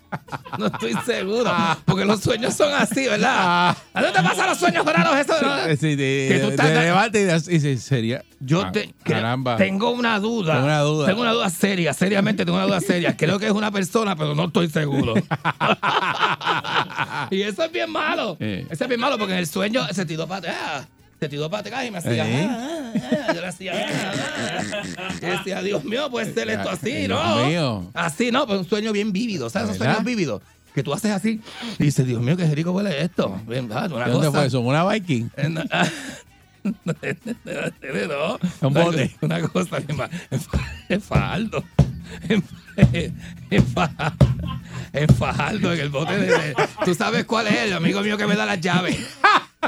no estoy seguro. Porque los sueños son así, ¿verdad? ¿A dónde te pasan los sueños raros eso? sí, de- que tú de- estás- de y de- y se- sería. Yo Ah, te, caramba. tengo una duda. Tengo una duda. Tengo una duda seria, seriamente tengo una duda seria. Creo que es una persona, pero no estoy seguro. y eso es bien malo. Eh. Eso es bien malo porque en el sueño se tiró para. Se tiró para atrás y me hacía. Eh. ah, ah, ah, yo le hacía. ah, ah. Y decía, Dios mío, puede ser esto así, Dios ¿no? mío. Así, no, pero un sueño bien vívido. ¿Sabes esos sueños vívidos? Que tú haces así y dices, Dios mío, qué rico huele esto. Bien, ah, una ¿De ¿Dónde cosa- fue eso? ¿Una Viking? eh, no, ah, Un bote. una cosa es Fajardo. En, en. En Fajardo, en el bote de, de- Tú sabes cuál es el amigo mío que me da las llaves.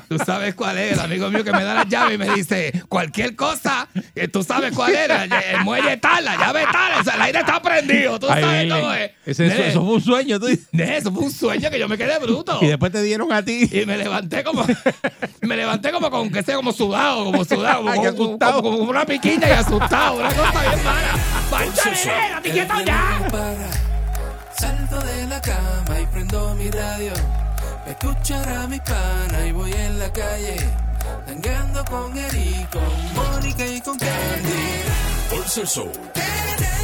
Tú sabes cuál es el amigo mío que me da las llaves y me dice cualquier cosa. que tú sabes cuál era. El, el muelle tal, la llave tal. O sea, el aire está prendido. Tú Ay, sabes cómo es. Ese- eso, Nene, eso fue un sueño, tú dices. nene, eso fue un sueño que yo me quedé bruto. Y después te dieron a ti. Y me levanté como, me levanté como con que sea como sudado, como sudado, como, Ay, como- asustado. como- como una piquiña y asustado, una cosa bien mala. ¡Pancha, nene, date quieto ya! Para. Salto de la cama y prendo mi radio. Pa' escuchar a mi pana y voy en la calle. Tangueando con Eri, con Mónica y con Candy. Pulse el.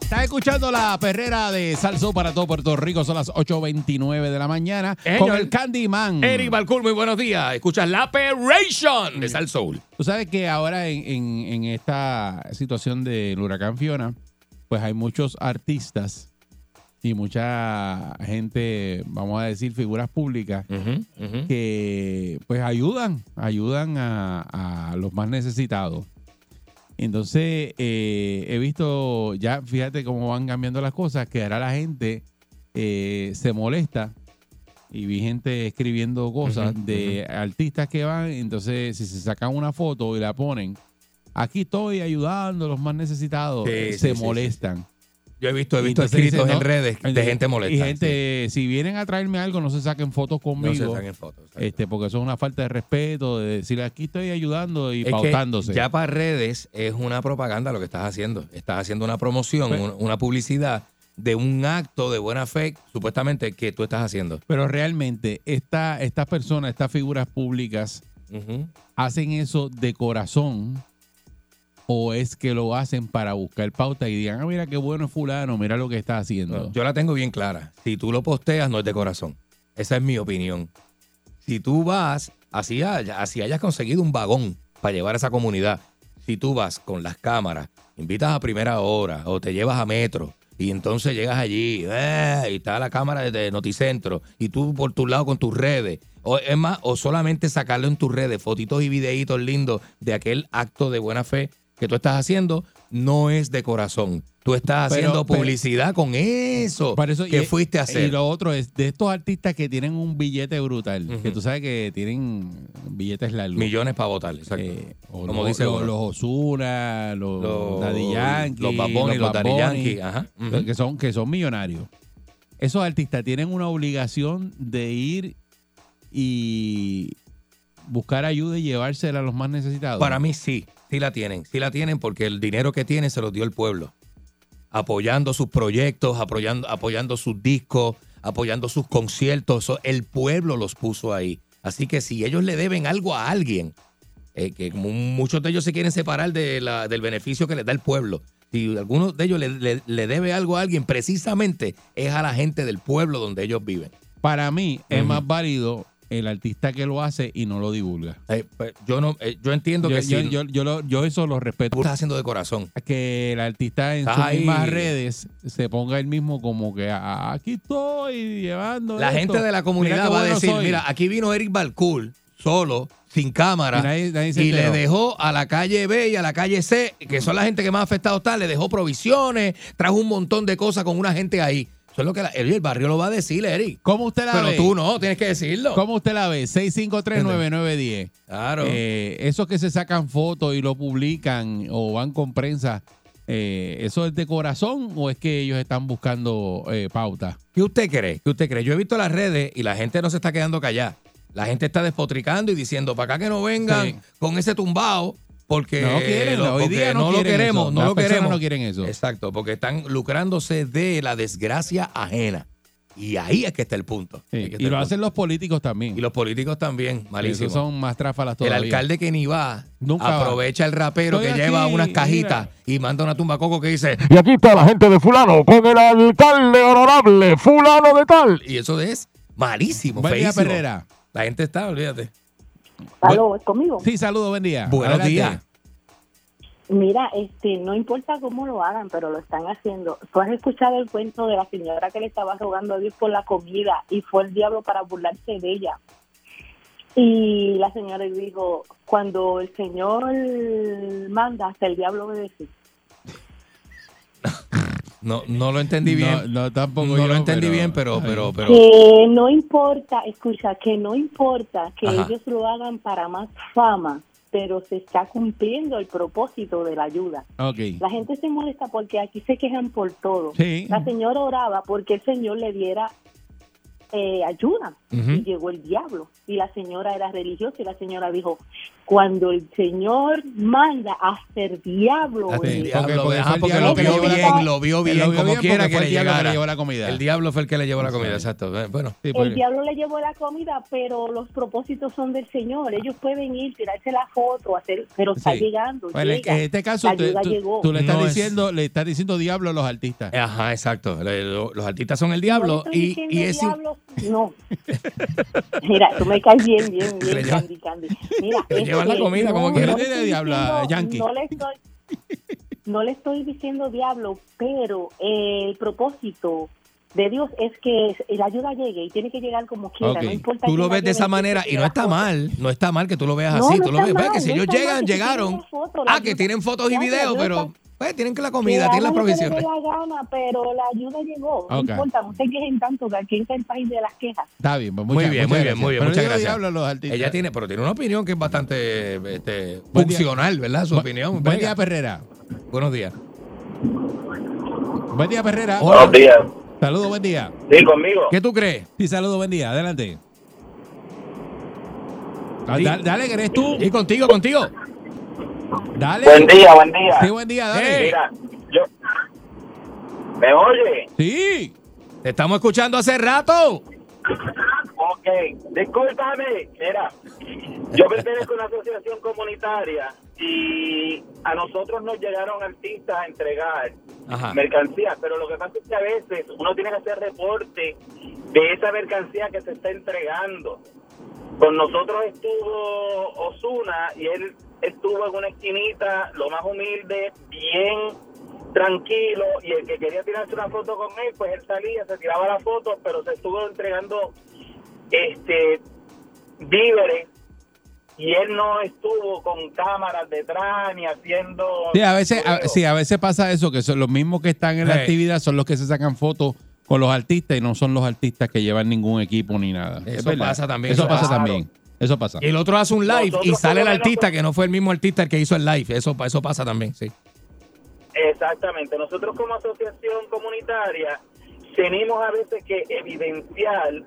Estás escuchando la perrera de Salso para todo Puerto Rico. Son las 8.29 de la mañana. Con el Candyman. Eric Balcour, muy buenos días. Escuchas la perration de Salsoul. Tú sabes que ahora en, en esta situación del huracán Fiona, pues hay muchos artistas y mucha gente, vamos a decir, figuras públicas que pues ayudan, ayudan a, a los más necesitados. Entonces, eh, he visto, ya fíjate cómo van cambiando las cosas, que ahora la gente eh, se molesta y vi gente escribiendo cosas de artistas que van, entonces si se sacan una foto y la ponen, aquí estoy ayudando a los más necesitados, Sí, sí, se sí, molestan. Yo he visto, he visto Entonces escritos dicen, en no, redes de gente molesta. Y gente, si vienen a traerme algo, no se saquen fotos no conmigo. se saquen fotos. Este, porque eso es una falta de respeto, de decir aquí estoy ayudando y Es pautándose. ya para redes es una propaganda lo que estás haciendo. Estás haciendo una promoción, Pues- una, publicidad de un acto de buena fe, supuestamente, que tú estás haciendo. Pero realmente, esta, estas personas, estas figuras públicas. ¿hacen eso de corazón? ¿O es que lo hacen para buscar pauta y digan, ah, mira qué bueno es fulano, mira lo que está haciendo? Yo la tengo bien clara. Si tú lo posteas, no es de corazón. Esa es mi opinión. Si tú vas, así, haya- así hayas conseguido un vagón para llevar a esa comunidad, si tú vas con las cámaras, invitas a primera hora o te llevas a metro y entonces llegas allí eh, y está la cámara de Noticentro y tú por tu lado con tus redes, o es más, o solamente sacarlo en tus redes, fotitos y videitos lindos de aquel acto de buena fe que tú estás haciendo, no es de corazón. Tú estás Pero- haciendo pero- publicidad con eso eso, que y- fuiste a hacer. Y lo otro es de estos artistas que tienen un billete brutal, que tú sabes que tienen billetes largos. Millones para votar, exacto. Eh, o Como los, dice los, los Ozuna, los, Los- Daddy Yankee, los Bad Bunny, los Daddy Yankee, ajá, que, son, que son millonarios. Esos artistas tienen una obligación de ir y buscar ayuda y llevársela a los más necesitados. Para mí sí, sí la tienen. Sí la tienen porque el dinero que tienen se los dio el pueblo. Apoyando sus proyectos, apoyando, apoyando sus discos, apoyando sus conciertos. El pueblo los puso ahí. Así que si ellos le deben algo a alguien, eh, que mu- muchos de ellos se quieren separar de la- del beneficio que les da el pueblo. Si alguno de ellos le, le- le debe algo a alguien, precisamente es a la gente del pueblo donde ellos viven. Para mí es más válido el artista que lo hace y no lo divulga. Eh, pues, yo no, eh, yo entiendo Yo, que yo, si yo, yo lo- yo eso lo respeto. tú estás haciendo de corazón. que el artista en Estás sus ahí. mismas redes se ponga él mismo como que "Ah, aquí estoy llevando La esto. gente de la comunidad va a decir, soy". mira, aquí vino Eric Balcour solo, sin cámara, Y nadie- nadie se y le dejó a la calle B y a la calle C, que son la gente que más afectados están, le dejó provisiones, trajo un montón de cosas con una gente ahí. Eso es lo que la- el, el barrio lo va a decir, Eric. ¿Cómo usted la Pero ve? tú no, tienes que decirlo. ¿Cómo usted la ve? 6539910. Claro. Eh, esos que se sacan fotos y lo publican o van con prensa, eh, ¿eso es de corazón o es que ellos están buscando eh, pauta? ¿Qué usted cree? ¿Qué usted cree? Yo he visto las redes y la gente no se está quedando callada. La gente está despotricando y diciendo, para acá que no vengan Sí. con ese tumbao, porque No quieren, lo, hoy porque día no no lo queremos, eso. no Las lo queremos. no quieren eso. Exacto, porque están lucrándose de la desgracia ajena. Y ahí es que está el punto. Sí, Ahí es que está Y el lo punto. hacen los políticos también. Y los políticos también, malísimo. Esos son más tráfalas el todavía. alcalde que ni va, Nunca va. aprovecha el rapero Estoy que lleva unas cajitas mira. y manda una tumba coco que dice, Y aquí está la gente de fulano con el alcalde honorable fulano de tal. y eso es malísimo, Buen día, feísimo. Perrera. La gente está, olvídate. Aló, ¿es conmigo? Sí, saludos, buen día. Buenos Adelante. días. Mira, este, no importa cómo lo hagan, pero lo están haciendo. Tú has escuchado el cuento de la señora que le estaba rogando a Dios por la comida y fue el diablo para burlarse de ella. Y la señora dijo, cuando el Señor manda, hasta el diablo obedece. No, no lo entendí No, bien. no, tampoco No yo, lo entendí pero- bien, pero, pero, pero. Que no importa, escucha, que no importa que Ajá. ellos lo hagan para más fama, pero se está cumpliendo el propósito de la ayuda. Ok. La gente se molesta porque aquí se quejan por todo. Sí. La señora oraba porque el Señor le diera eh, ayuda. Y llegó el diablo. Y la señora era religiosa y la señora dijo, cuando el Señor manda a ser diablo, Porque- Diablo, porque el lo que vio bien, comida. lo vio Que bien, lo vio como bien quiera que fue le el que llegara. llevó la comida. El diablo fue el que le llevó la comida, exacto. Eh, Bueno, Sí, el porque- diablo le llevó la comida, pero los propósitos son del Señor. Ellos pueden ir, tirarse la foto, hacer, pero está Sí. llegando. Bueno, en llega. en este caso, tú, ayuda tú- le estás No es- diciendo, le estás diciendo diablo a los artistas. ajá, exacto. Le- lo- Los artistas son el diablo y es... diablo, no. Mira, tú me caes bien, bien, bien, lleva- Candy, Candy. Mira, Le llevan la comida como quiera. no Tiene estoy diablo a diciendo- Yankee. No le estoy, no le estoy diciendo diablo, pero el propósito de Dios es que la ayuda llegue y tiene que llegar como quiera. No importa Tú lo ves de esa manera y no está mal, no está mal que tú lo veas No, así. no tú lo ves, mal, que si ellos mal, llegan, que llegaron. foto, Ah, que tienen fotos y videos, pero pues tienen que la que comida, tienen las provisiones. la gana, pero la ayuda llegó. No importa, no se quejen tanto, que aquí está el país de las quejas. Está bien, pues Muy bien, muchas muy bien, muy bien, Pero muchas gracias. diablo a los artistas. Ella tiene, pero tiene una opinión que es bastante este, funcional, ¿verdad? Su Bu- opinión. Buen día, Perrera. Buenos días. Buen día, Perrera. Buenos días. Saludos, buen día. Sí, conmigo. ¿Qué tú crees? Sí, saludos, buen día. Adelante. Sí. da- Dale, que eres tú. Y contigo, contigo. Dale. Buen día, buen día. Sí, buen día, dale. Hey. Mira, yo. ¿Me oye? Sí. Te estamos escuchando hace rato. Ok, discúlpame. Mira, yo pertenezco a una asociación comunitaria y a nosotros nos llegaron artistas a entregar Ajá. mercancías, pero lo que pasa es que a veces uno tiene que hacer reporte de esa mercancía que se está entregando. Con nosotros estuvo Osuna y él estuvo en una esquinita, lo más humilde, bien tranquilo, y el que quería tirarse una foto con él, pues él salía, se tiraba la foto, pero se estuvo entregando este víveres y él no estuvo con cámaras detrás ni haciendo Sí, a veces, a, ruido. sí, a veces pasa eso, que son los mismos que están en la actividad son los que se sacan fotos con los artistas y no son los artistas que llevan ningún equipo ni nada. Eso Es pasa también, Eso pasa también. Eso pasa. Y el otro hace un live y sale el artista que no fue el mismo artista el que hizo el live. Eso, eso pasa también, sí. Exactamente. Nosotros como asociación comunitaria tenemos a veces que evidenciar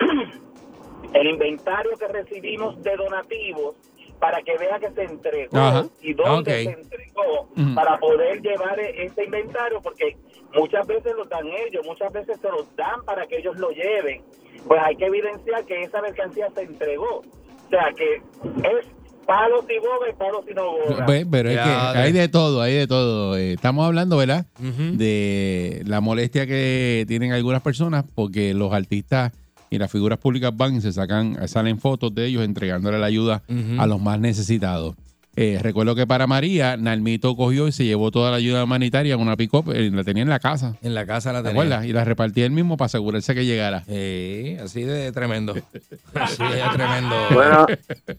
el inventario que recibimos de donativos para que vea que se entregó Ajá. y dónde se entregó para poder llevar e- ese inventario porque muchas veces lo dan ellos, muchas veces se los dan para que ellos lo lleven. Pues hay que evidenciar que esa mercancía se entregó. O sea que es palos y boga y palos y no boga. Pero es Ya, que de- hay de todo, hay de todo. Eh, Estamos hablando, ¿verdad? De la molestia que tienen algunas personas porque los artistas y las figuras públicas van y se sacan, salen fotos de ellos entregándole la ayuda a los más necesitados. Eh, recuerdo que para María, Nalmito cogió y se llevó toda la ayuda humanitaria en una pick-up, eh, la tenía en la casa, En la casa la ¿te tenía. acuerdas? Y la repartía él mismo para asegurarse que llegara. Sí, así de tremendo. Así de tremendo. Bueno,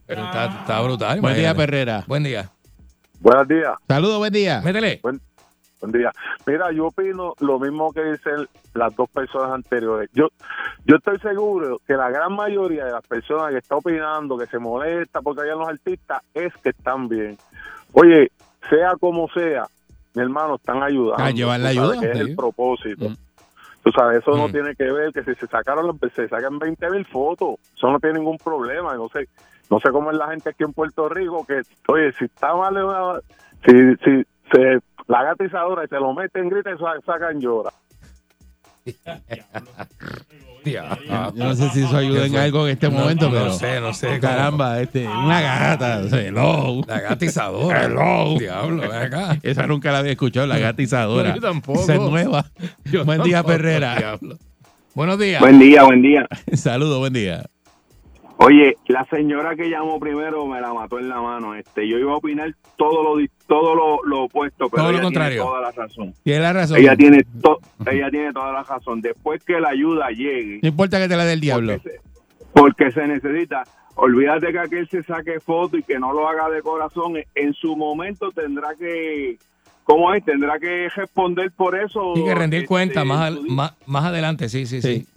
Está, está brutal. Buen día. Perrera. Buen día. buenos días. Saludos, buen día. Métele. Buen día. Mira, yo opino lo mismo que dicen las dos personas anteriores. Yo yo estoy seguro que la gran mayoría de las personas que está opinando, que se molesta porque hayan los artistas, es que están bien. Oye, sea como sea, mi hermano, están ayudando. A llevar la ayuda, que es el propósito. Mm. Tú sabes, eso no Mm. tiene que ver que si se sacaron, los- se sacan 20 mil fotos, eso no tiene ningún problema. No sé, no sé cómo es la gente aquí en Puerto Rico que, oye, si está mal, si, si se la gatizadora y se lo meten, grita y sa- sacan llora. Yo no sé si eso ayuda ¿Qué en algo en este No, momento, no pero. sé, no sé. Caramba, este, una gata. hello. La gatizadora. Hello. Diablo, ven acá. Esa nunca la había escuchado, la gatizadora. No, yo tampoco. Esa es nueva. Yo buen día, Perrera. diablo. Buenos días. Buen día, buen día. Saludos, buen día. Oye, la señora que llamó primero me la mató en la mano. Este, yo iba a opinar todo lo di- todo lo, lo opuesto, pero Todo lo ella contrario. tiene toda la razón. Tiene la razón. Ella tiene to- ella tiene toda la razón. Después que la ayuda llegue, No importa que te la dé el diablo. porque se, porque se necesita. Olvídate que aquel se saque foto y que no lo haga de corazón. En su momento tendrá que, ¿cómo es? Tendrá que responder por eso. Hay que rendir este, cuenta más, al- su día. más, más adelante, sí, sí, sí. Sí.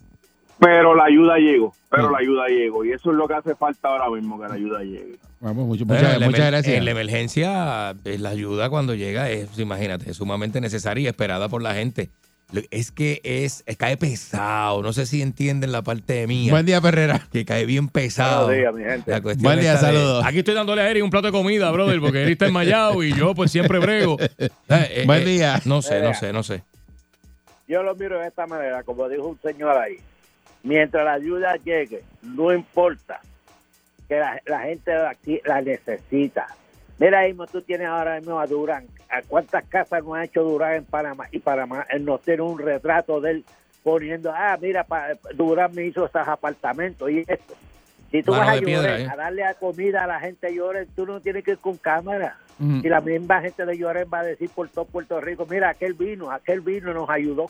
Pero la ayuda llegó, pero Sí. la ayuda llegó. Y eso es lo que hace falta ahora mismo, que la ayuda llegue. Vamos, mucho- muchas, muchas gracias. En la emergencia, eh, la ayuda cuando llega es, imagínate, es sumamente necesaria y esperada por la gente. Es que es, es- cae pesado. No sé si entienden la parte mía. Buen día, Perrera. Que cae bien pesado. Buenos días, mi gente. Buen día, de- saludos. Aquí estoy dándole a Eric un plato de comida, brother, porque él está enmayado y yo pues siempre brego. Eh, eh, Buen eh, día. No sé, no sé, no sé. Yo lo miro de esta manera, como dijo un señor ahí. Mientras la ayuda llegue, no importa que la, la gente de aquí la necesita. Mira, mismo tú tienes ahora mismo a Durán. ¿A cuántas casas no ha hecho Durán en Panamá? Y Panamá él nos tiene un retrato de él poniendo, ah, mira, pa- Durán me hizo esos apartamentos y esto. Si tú Mano vas a de piedra, llorar, ¿eh? a darle a comida a la gente llore, tú no tienes que ir con cámara. Y la misma gente de Lloren va a decir por todo Puerto Rico, mira, aquel vino, aquel vino nos ayudó.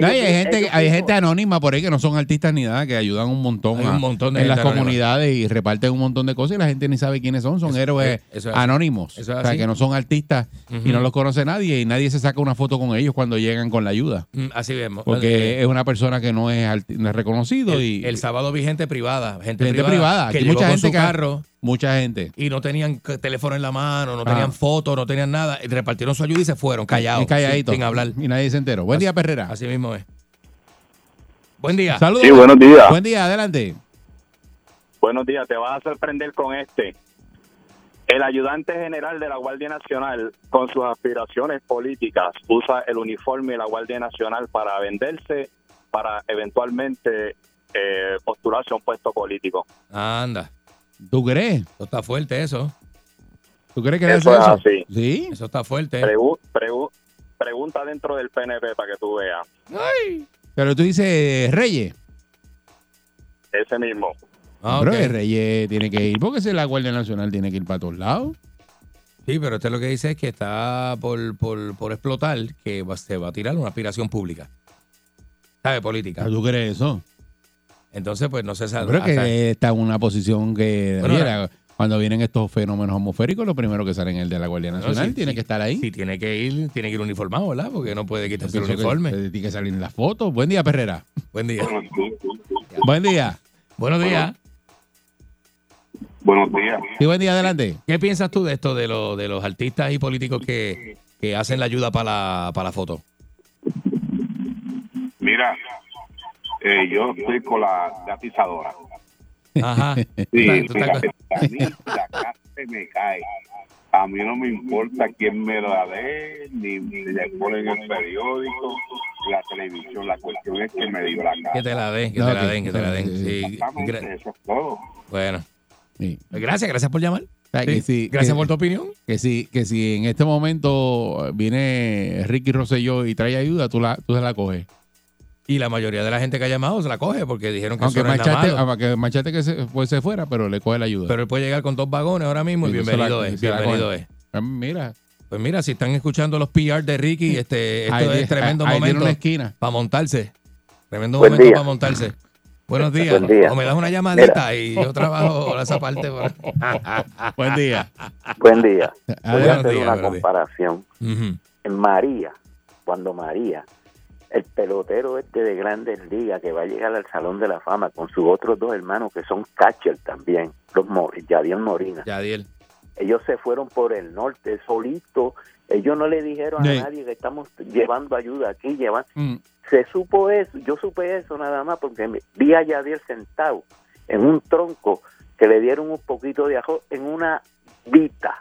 No, hay Ellos- gente, ellos hay mismos- gente anónima por ahí que no son artistas ni nada, que ayudan un montón, un montón de en las anónima. comunidades y reparten un montón de cosas y la gente ni sabe quiénes son, son Eso- héroes eh, eso es así. anónimos. Eso es o sea, así. que no son artistas y no los conoce nadie y nadie se saca una foto con ellos cuando llegan con la ayuda. Mm, Así vemos. Porque Eh, es una persona que no es, no es reconocido el, y el sábado vi gente privada. Gente, gente privada. privada. Que Aquí llegó mucha con gente su que- carro mucha gente. y no tenían teléfono en la mano, no Ah. tenían fotos, no tenían nada. Y repartieron su ayuda y se fueron callados. Y calladito. Sin, sin hablar. Y nadie se enteró. Buen día, Perrera. Así mismo es. Buen día. Saludos. Sí, buenos días. Buen día, adelante. Buenos días, te vas a sorprender con este. El ayudante general de la Guardia Nacional, con sus aspiraciones políticas, usa el uniforme de la Guardia Nacional para venderse, para eventualmente eh, postularse a un puesto político. Anda. ¿Tú crees? Eso está fuerte, eso. ¿Tú crees que Eso es eso? así. Sí. Eso está fuerte. Pregu- pregu- pregunta dentro del PNP para que tú veas. Pero tú dices Reyes. Ese mismo. Ah, Pero ok. el Reyes tiene que ir porque si la Guardia Nacional tiene que ir para todos lados. Sí, pero este lo que dice es que está por, por, por explotar, que va- se va a tirar una aspiración pública. ¿Sabe? Política. ¿Tú crees eso? Entonces, pues no se sabe. Creo que está en una posición que Bueno, mira, cuando vienen estos fenómenos atmosféricos, lo primero que sale en el de la Guardia No, Nacional sí, tiene sí. que estar ahí. Si tiene que ir, tiene que ir uniformado, ¿verdad? Porque no puede quitarse el Pienso que uniforme. Tiene que salir en las fotos. Buen día, Perrera. Buen día. Buen día. Buenos días. Buenos días. Sí, buen día, adelante. ¿Qué piensas tú de esto de, lo- de los artistas y políticos que, que hacen la ayuda para la, para la foto? Mira, eh, yo estoy con la gatizadora. Ajá. Sí, a mí la casa se me cae. A mí no me importa quién me la dé, ni ni le ponen en el periódico, la televisión. La cuestión es que me dio la casa. Que te la den, que No, te la den, que te la den. sí, eso es todo. bueno, Sí. pues gracias, gracias por llamar. O sea, Sí, que sí, gracias que- por tu opinión. Que si, que si en este momento viene Ricky Rosselló y trae ayuda, tú, la, tú se la coges. Y la mayoría de la gente que ha llamado se la coge porque dijeron que Aunque eso no nada machate, malo. aunque machate que se, pues se fuera, pero le coge la ayuda. Pero él puede llegar con dos vagones ahora mismo y bienvenido la- es. Bienvenido es. Ah, Mira, Pues mira, si están escuchando los PR de Ricky, este, esto ahí, es tremendo ahí momento una esquina. para montarse. Tremendo Buen momento día. para montarse. Buenos días. Buen día. O me das una llamadita y yo trabajo esa parte. por- Buen día. Buen día. Voy a hacer una comparación. En María, cuando María, el pelotero este de Grandes Ligas que va a llegar al Salón de la Fama con sus otros dos hermanos que son catcher también, los Mo- Yadiel Morina. Yadiel. Ellos se fueron por el norte solito. Ellos no le dijeron Sí. a nadie que estamos llevando ayuda aquí, llevan. Mm. Se supo eso, yo supe eso nada más porque vi a Yadiel sentado en un tronco que le dieron un poquito de ajo en una dita,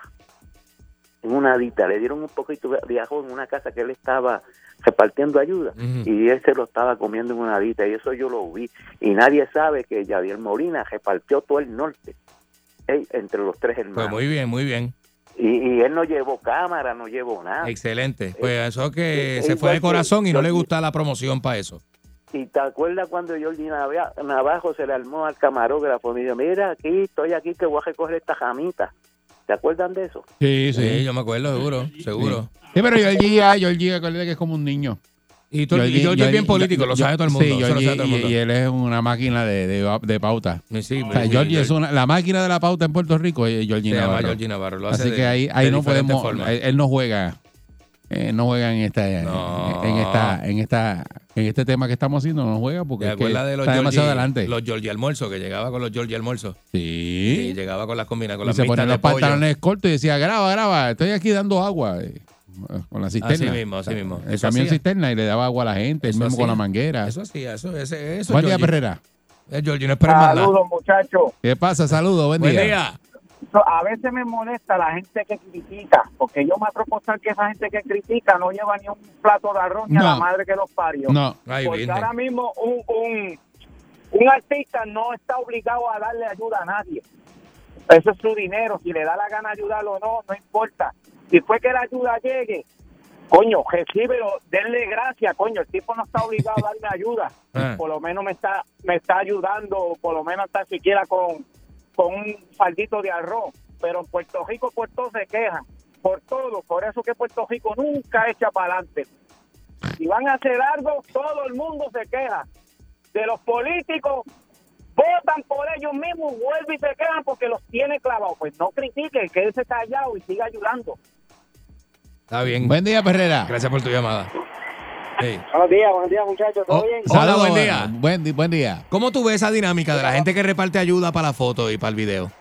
en una dita, le dieron un poquito de ajo en una casa que él estaba repartiendo ayuda y él se lo estaba comiendo en una dita y eso yo lo vi y nadie sabe que Yadiel Molina repartió todo el norte eh, entre los tres Pues hermanos muy bien, muy bien. y, y él no llevó cámara, no llevó nada Excelente. Pues eso que eh, se fue de corazón y no le gusta la promoción para eso. Y te acuerdas cuando Jordi Nava- Navajo se le armó al camarógrafo y dijo, mira, aquí estoy aquí que voy a recoger esta jamita. ¿Se acuerdan de eso? Sí, sí. Sí, yo me acuerdo, seguro, seguro. Sí, pero Georgie, ya, Georgie, acuérdate que es como un niño. Y, tú, y George es bien político, lo sabe todo el mundo. Sí, Georgie, sabe todo el mundo. y, y él es una máquina de, de, de pauta. Sí, sí, O sea, Georgie es una, la máquina de la pauta en Puerto Rico es Georgie Navarro. Georgie Navarro, lo hace Así de- que ahí, ahí no podemos, él, él no juega, eh, no juega en esta, No. en esta, en esta, en este tema que estamos haciendo, no juega porque ¿Te es que acuerdas de los está demasiado Georgie, adelante. los Georgie Almuerzo, que llegaba con los Georgie Almuerzo? Sí. Y llegaba con las combinadas, con Y las se ponían los pantalones cortos y decía, graba, graba, estoy aquí dando agua. eh, con la cisterna. Así mismo, así mismo. El Eso camión hacía. cisterna y le daba agua a la gente, Eso mismo con hacía. la manguera. Eso sí, eso, ese, eso. Buen día. Perrera. Eh, Georgie, no. Saludos, muchachos. ¿Qué pasa? Saludos, buen, Buen día. día. So, A veces me molesta la gente que critica, porque yo me atrevo a apostar que esa gente que critica no lleva ni un plato de arroz ni a la madre que los parió. No. Ay, porque ahora mismo un, un, un artista no está obligado a darle ayuda a nadie. Eso es su dinero. Si le da la gana ayudarlo o no, no importa. Si fue que la ayuda llegue, coño, recíbelo, denle gracias, coño. El tipo no está obligado a darme ayuda. Ah. Por lo menos me está me está ayudando, por lo menos hasta siquiera con, con un faldito de arroz. Pero en Puerto Rico, por todo se quejan. Por todo. Por eso que Puerto Rico nunca echa para adelante. Si van a hacer algo, todo el mundo se queja. De los políticos, votan por ellos mismos, vuelven y se quejan porque los tiene clavados. Pues no critiquen, quédese callado y siga ayudando. Está bien. Buen día, Perrera. Gracias por tu llamada. Hey. Buenos días, buenos días, muchachos. Oh, bien? Hola, buen día. Buen, di- buen día. ¿Cómo tú ves esa dinámica de la gente que reparte ayuda para la foto y para el video?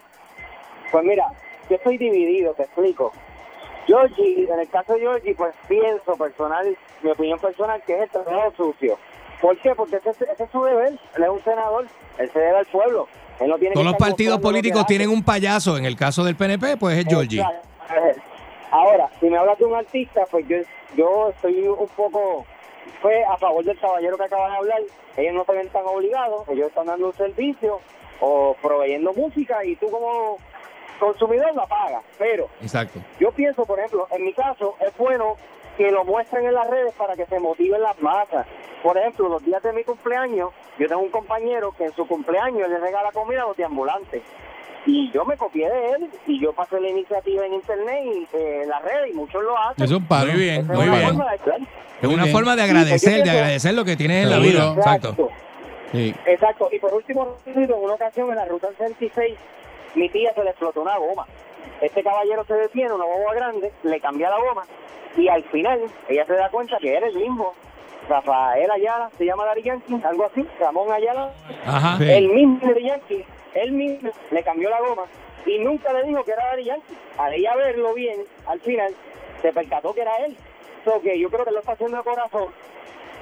Pues mira, yo estoy dividido, te explico. Georgie, en el caso de Georgie, pues pienso personal, mi opinión personal, que es el trabajo sucio. ¿Por qué? Porque ese, ese es su deber. Él es un senador, él se debe al pueblo. Él no tiene Todos que los partidos lo políticos tienen un payaso. En el caso del PNP, pues es Georgie. Exacto. Ahora, si me hablas de un artista, pues yo, yo estoy un poco fue a favor del caballero que acaba de hablar. Ellos no se ven tan obligados, ellos están dando un servicio o proveyendo música y tú como consumidor la pagas. Pero Exacto. yo pienso, por ejemplo, en mi caso, es bueno que lo muestren en las redes para que se motiven las masas. Por ejemplo, los días de mi cumpleaños, yo tengo un compañero que en su cumpleaños le regala comida a los deambulantes. Y yo me copié de él y yo pasé la iniciativa en internet y eh, en las redes y muchos lo hacen. Es un palo. Muy bien, Esa muy es una bien. forma de. Es una forma de agradecer, de agradecer lo que tienes en la vida. Exacto. Sí. Exacto. Y por último, en una ocasión en la ruta 66, mi tía se le explotó una goma. Este caballero se detiene, una goma grande, le cambia la goma y al final ella se da cuenta que era el mismo. Rafael Ayala, se llama Dari Yankee, algo así, Ramón Ayala, Ajá. Sí. el mismo Dari Yankee, él mismo le cambió la goma y nunca le dijo que era Dari Yankee. Al ella verlo bien, al final, se percató que era él. So que yo creo que lo está haciendo de corazón.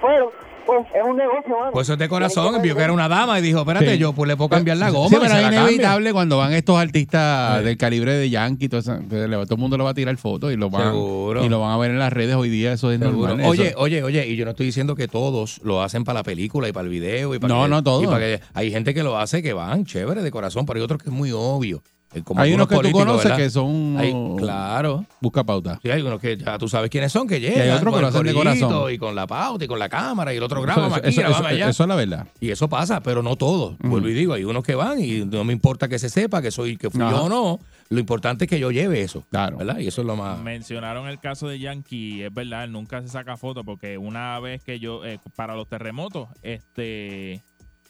Pero, pues, es un negocio, mano. Pues eso es de corazón. Vio que era una dama y dijo, espérate, Sí. yo pues le puedo cambiar la goma. Sí, pero es inevitable cuando van estos artistas Sí. del calibre de Yankee, todo, eso, todo el mundo le va a tirar fotos y lo van, Seguro. y lo van a ver en las redes hoy día, eso es Seguro. normal. Oye, eso- oye, oye, y yo no estoy diciendo que todos lo hacen para la película y para el video y para No, que- no todos. y para que- hay gente que lo hace que van chévere de corazón, pero hay otros que es muy obvio. Como hay unos que tú conoces ¿verdad? que son Hay- claro. busca pauta. Sí, hay unos que ya tú sabes quiénes son, que llegan hay otros que con lo el hacen de corazón. y con la pauta y con la cámara y el otro graba, Eso- eso- eso- allá. eso es la verdad. Y eso pasa, pero no todos. Vuelvo y digo, hay unos que van y no me importa que se sepa que soy que fui Ajá. yo o no. Lo importante es que yo lleve eso. Claro. ¿Verdad? Y eso es lo más. Mencionaron el caso de Yankee, es verdad, él nunca se saca foto porque una vez que yo, eh, para los terremotos, este,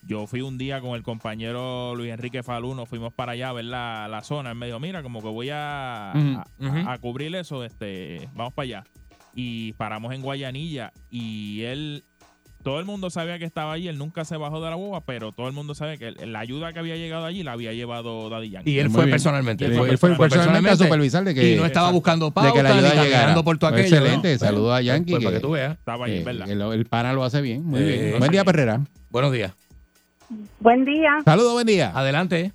yo fui un día con el compañero Luis Enrique Faluno, fuimos para allá a ver la, la zona, él me dijo, mira, como que voy a, a- cubrir eso, este, vamos para allá. Y paramos en Guayanilla y él, todo el mundo sabía que estaba allí, él nunca se bajó de la boba, pero todo el mundo sabe que la ayuda que había llegado allí la había llevado Daddy Yankee. Y él Muy fue bien. personalmente. Y Él fue, él fue personalmente a supervisar de que, y no estaba buscando pauta, de que la ayuda ni llegara. por todo aquello. Excelente, ¿no? saludos a Yankee. Pues, para que- que tú veas. Estaba allí, que- ¿verdad? el pana lo hace bien, muy Eh, bien. Buen día, Perrera. Buenos días. Buen día. Saludos, buen día. Adelante.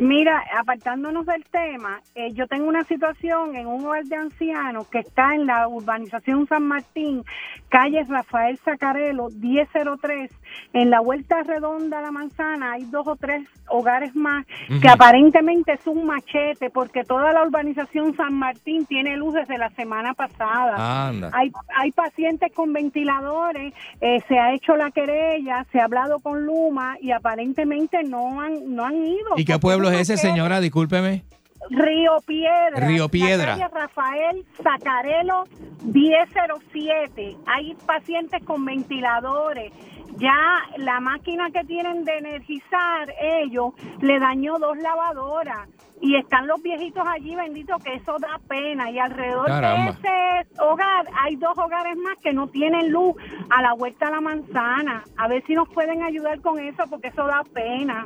Mira, apartándonos del tema, eh, yo tengo una situación en un hogar de ancianos que está en la urbanización San Martín, calle Rafael Sacarelo, 1003, en la vuelta redonda a la manzana, hay dos o tres hogares más que aparentemente es un machete porque toda la urbanización San Martín tiene luz desde la semana pasada. Anda. Hay, hay pacientes con ventiladores, eh, se ha hecho la querella, se ha hablado con Luma y aparentemente no han, no han ido. ¿Y qué pueblo es ese, señora? Discúlpeme. Río Piedra. Río La Piedra. calle Rafael Sacarelo 1007. Hay pacientes con ventiladores. Ya la máquina que tienen de energizar ellos le dañó dos lavadoras. Y están los viejitos allí, bendito, que eso da pena. Y alrededor Caramba. de ese hogar hay dos hogares más que no tienen luz a la vuelta a la manzana. A ver si nos pueden ayudar con eso, porque eso da pena.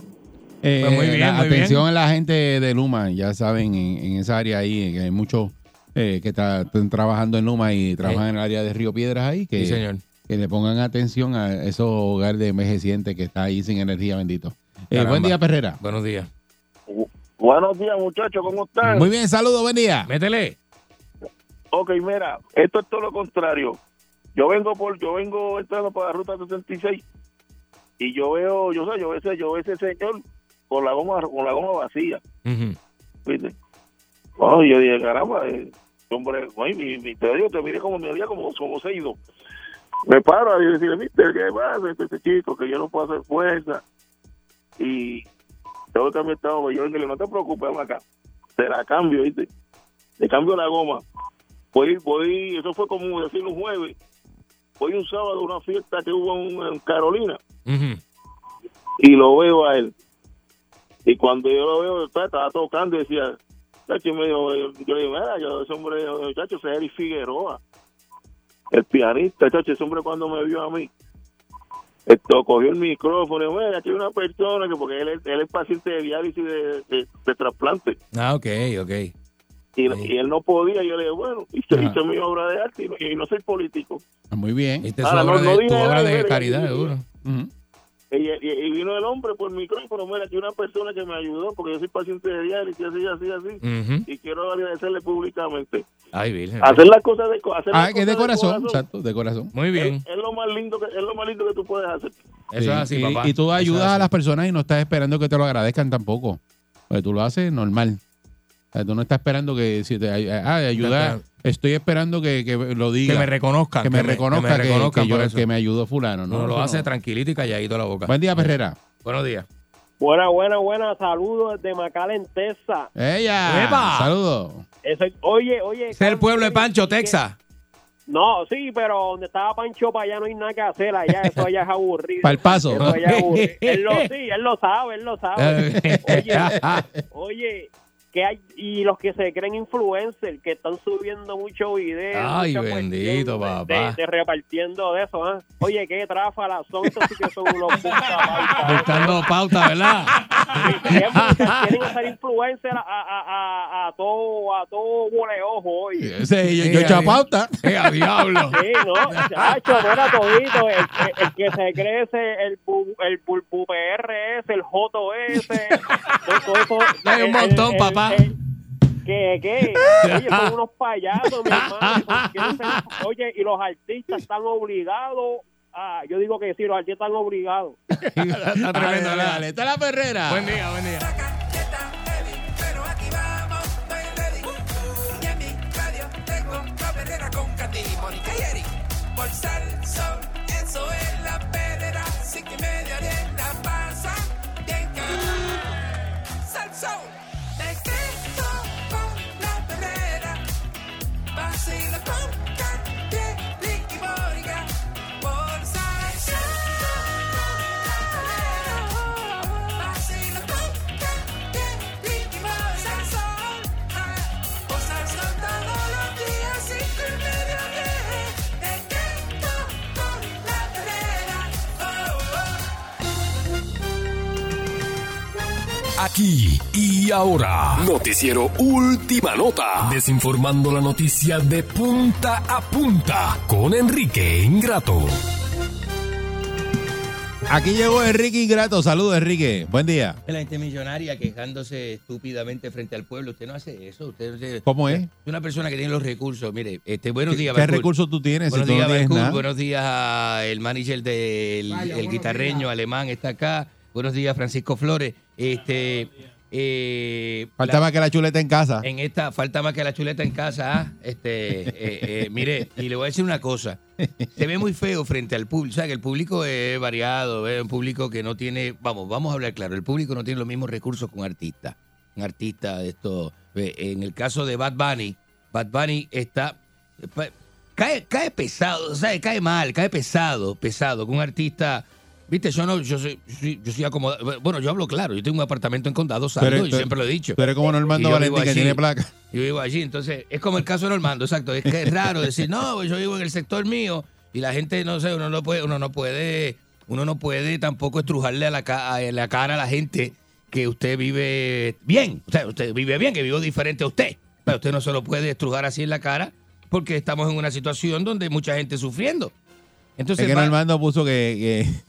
Eh, Pues muy bien, la muy atención bien. a la gente de Luma, ya saben, en, en esa área ahí, que hay muchos eh, que está- están trabajando en Luma y trabajan en el área de Río Piedras ahí, que, Sí, señor. que le pongan atención a esos hogares de envejecientes que está ahí sin energía, bendito. Eh, buen día, Perrera. Buenos días. Buenos días, muchachos, ¿cómo están? Muy bien, saludos, buen día. Métele. Ok, mira, esto es todo lo contrario. Yo vengo por, yo vengo entrando por la ruta 66 y yo veo, yo sé, yo veo ese, yo veo ese señor con la goma, con la goma vacía, ¿viste? Bueno, yo dije, caramba, eh, hombre, mi, mi, te digo, te miré como me había como, como se ido. Me paro y decirle, mister, ¿qué pasa? Este, este chico, que yo no puedo hacer fuerza. Y tengo que cambiar esta goma. Yo le no te preocupes, acá. Te la cambio, ¿viste? Le cambio la goma. Voy, voy, eso fue como decir un jueves. Voy un sábado a una fiesta que hubo en, en Carolina y lo veo a él. Y cuando yo lo veo, estaba, estaba tocando y decía, yo, le digo, mira, yo, ese hombre, chacho, ese es Eric Figueroa, el pianista, chacho, ese hombre cuando me vio a mí, esto cogió el micrófono y mira, aquí hay una persona que, porque él, es- él es paciente de diálisis de, de, de trasplante. Ah, ok, ok. Y, y él no podía, yo le digo, bueno, hice, hice mi obra de arte y no, y no soy político. Muy bien. Esta es Ahora, su no- obra no de, diga tu obra de mira, caridad, seguro. Y, y- y vino el hombre por el micrófono, mira, que una persona que me ayudó, porque yo soy paciente de diálisis, así, así, así, y quiero agradecerle públicamente. Ay, Virgen. Hacer las cosas de, hacer Ah, las que de cosas corazón, exacto, de corazón. Muy bien. Es, es lo más lindo que es lo más lindo que tú puedes hacer. Sí, y, y tú ayudas a las personas y no estás esperando que te lo agradezcan tampoco. Porque tú lo haces normal. O sea, tú no estás esperando que si te ay- ah, ayudar, estoy esperando que, que lo diga. Que me reconozcan, Que me que me- reconozca que me reconozcan que yo- por eso. que me ayudó fulano. No, No, lo hace no. tranquilito y calladito a la boca. Buen día, Perrera. Buenos días. Buena, buena, buena. Saludos desde McAllen, Texas. Ella. ¡Epa! Saludos. Oye, oye. Es el pueblo de Pancho, Texas. No, sí, pero donde estaba Pancho para allá no hay nada que hacer allá. Eso allá es aburrido. Pa'l paso. Eso allá es aburrido. Él lo, sí, él lo sabe, él lo sabe. Oye, oye, que hay, y los que se creen influencers, que están subiendo muchos videos. Ay, bendito, papá. De, de repartiendo de eso, ¿ah? Oye, qué tráfala son, estos sí que son unos buscapautas. Buscando pauta, ¿verdad? Quieren quieren hacer influencer a, a, a, a todo, a todo boleojo hoy. Ese, yo, yo echo pauta. ¡Eh, a diablo! Sí, no, chacho, era todito. El, el- el que se crece, el, pu- el pulpu PRS, el JOS, todo, eso. Hay un el- montón, el- el- ¿Qué, qué? Oye, son unos payasos, mi hermano. Oye, y los artistas están obligados a. Yo digo que sí, los artistas están obligados. Está tremendo, Dale, dale, está la Perrera. Buen día, buen día. Pero seen a bump. Aquí y ahora, Noticiero Última Nota, desinformando la noticia de punta a punta con Enrique Ingrato. Aquí llegó Enrique Ingrato. Saludos, Enrique. Buen día. La gente millonaria quejándose estúpidamente frente al pueblo. Usted no hace eso. Usted, usted- ¿Cómo es? Es una persona que tiene los recursos. Mire, este, buenos ¿Qué- días. qué recursos tú tienes si Buenos no días, nada? Buenos días al manager del el guitarreño alemán está acá. Buenos días, Francisco Flores. Este, eh, Falta la- más que la chuleta en casa. en esta falta más que la chuleta en casa. ¿ah? Este, eh, eh, mire, y le voy a decir una cosa. Se ve muy feo frente al público. O sea, que el público es variado, es un público que no tiene, vamos, vamos a hablar claro, el público no tiene los mismos recursos que un artista. Un artista de esto. En el caso de Bad Bunny, Bad Bunny está. Cae, cae pesado, o sea, cae mal, cae pesado, pesado, que un artista. Viste, yo no, yo soy, yo soy, acomodado. Bueno, yo hablo claro, yo tengo un apartamento en Condado eres- y tú- siempre lo he dicho. tú eres como Normando Valentín, que tiene placa. Yo vivo allí, entonces es como el caso de Normando, exacto. Es que es raro decir, no, pues yo vivo en el sector mío y la gente, no sé, uno no puede, uno no puede, uno no puede tampoco estrujarle a la, a la cara a la gente que usted vive bien. O sea, usted vive bien, que vivo diferente a usted. Pero usted no se lo puede estrujar así en la cara porque estamos en una situación donde hay mucha gente sufriendo. Entonces, es que Normando puso que, que,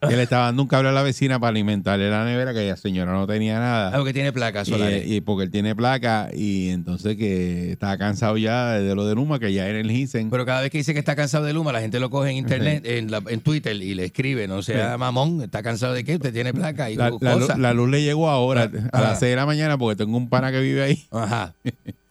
que le estaba dando un cable a la vecina para alimentarle la nevera, que la señora no tenía nada. algo que tiene placas Y, solares. y porque él tiene placa y entonces que estaba cansado ya de lo de Luma, que ya era el Gisen. Pero cada vez que dice que está cansado de Luma, la gente lo coge en internet, en, la- en Twitter y le escribe, no sea Sí. mamón, está cansado de qué, usted tiene placa y La, la luz le llegó ahora, a Ajá. las 6 de la mañana, porque tengo un pana que vive ahí. Ajá.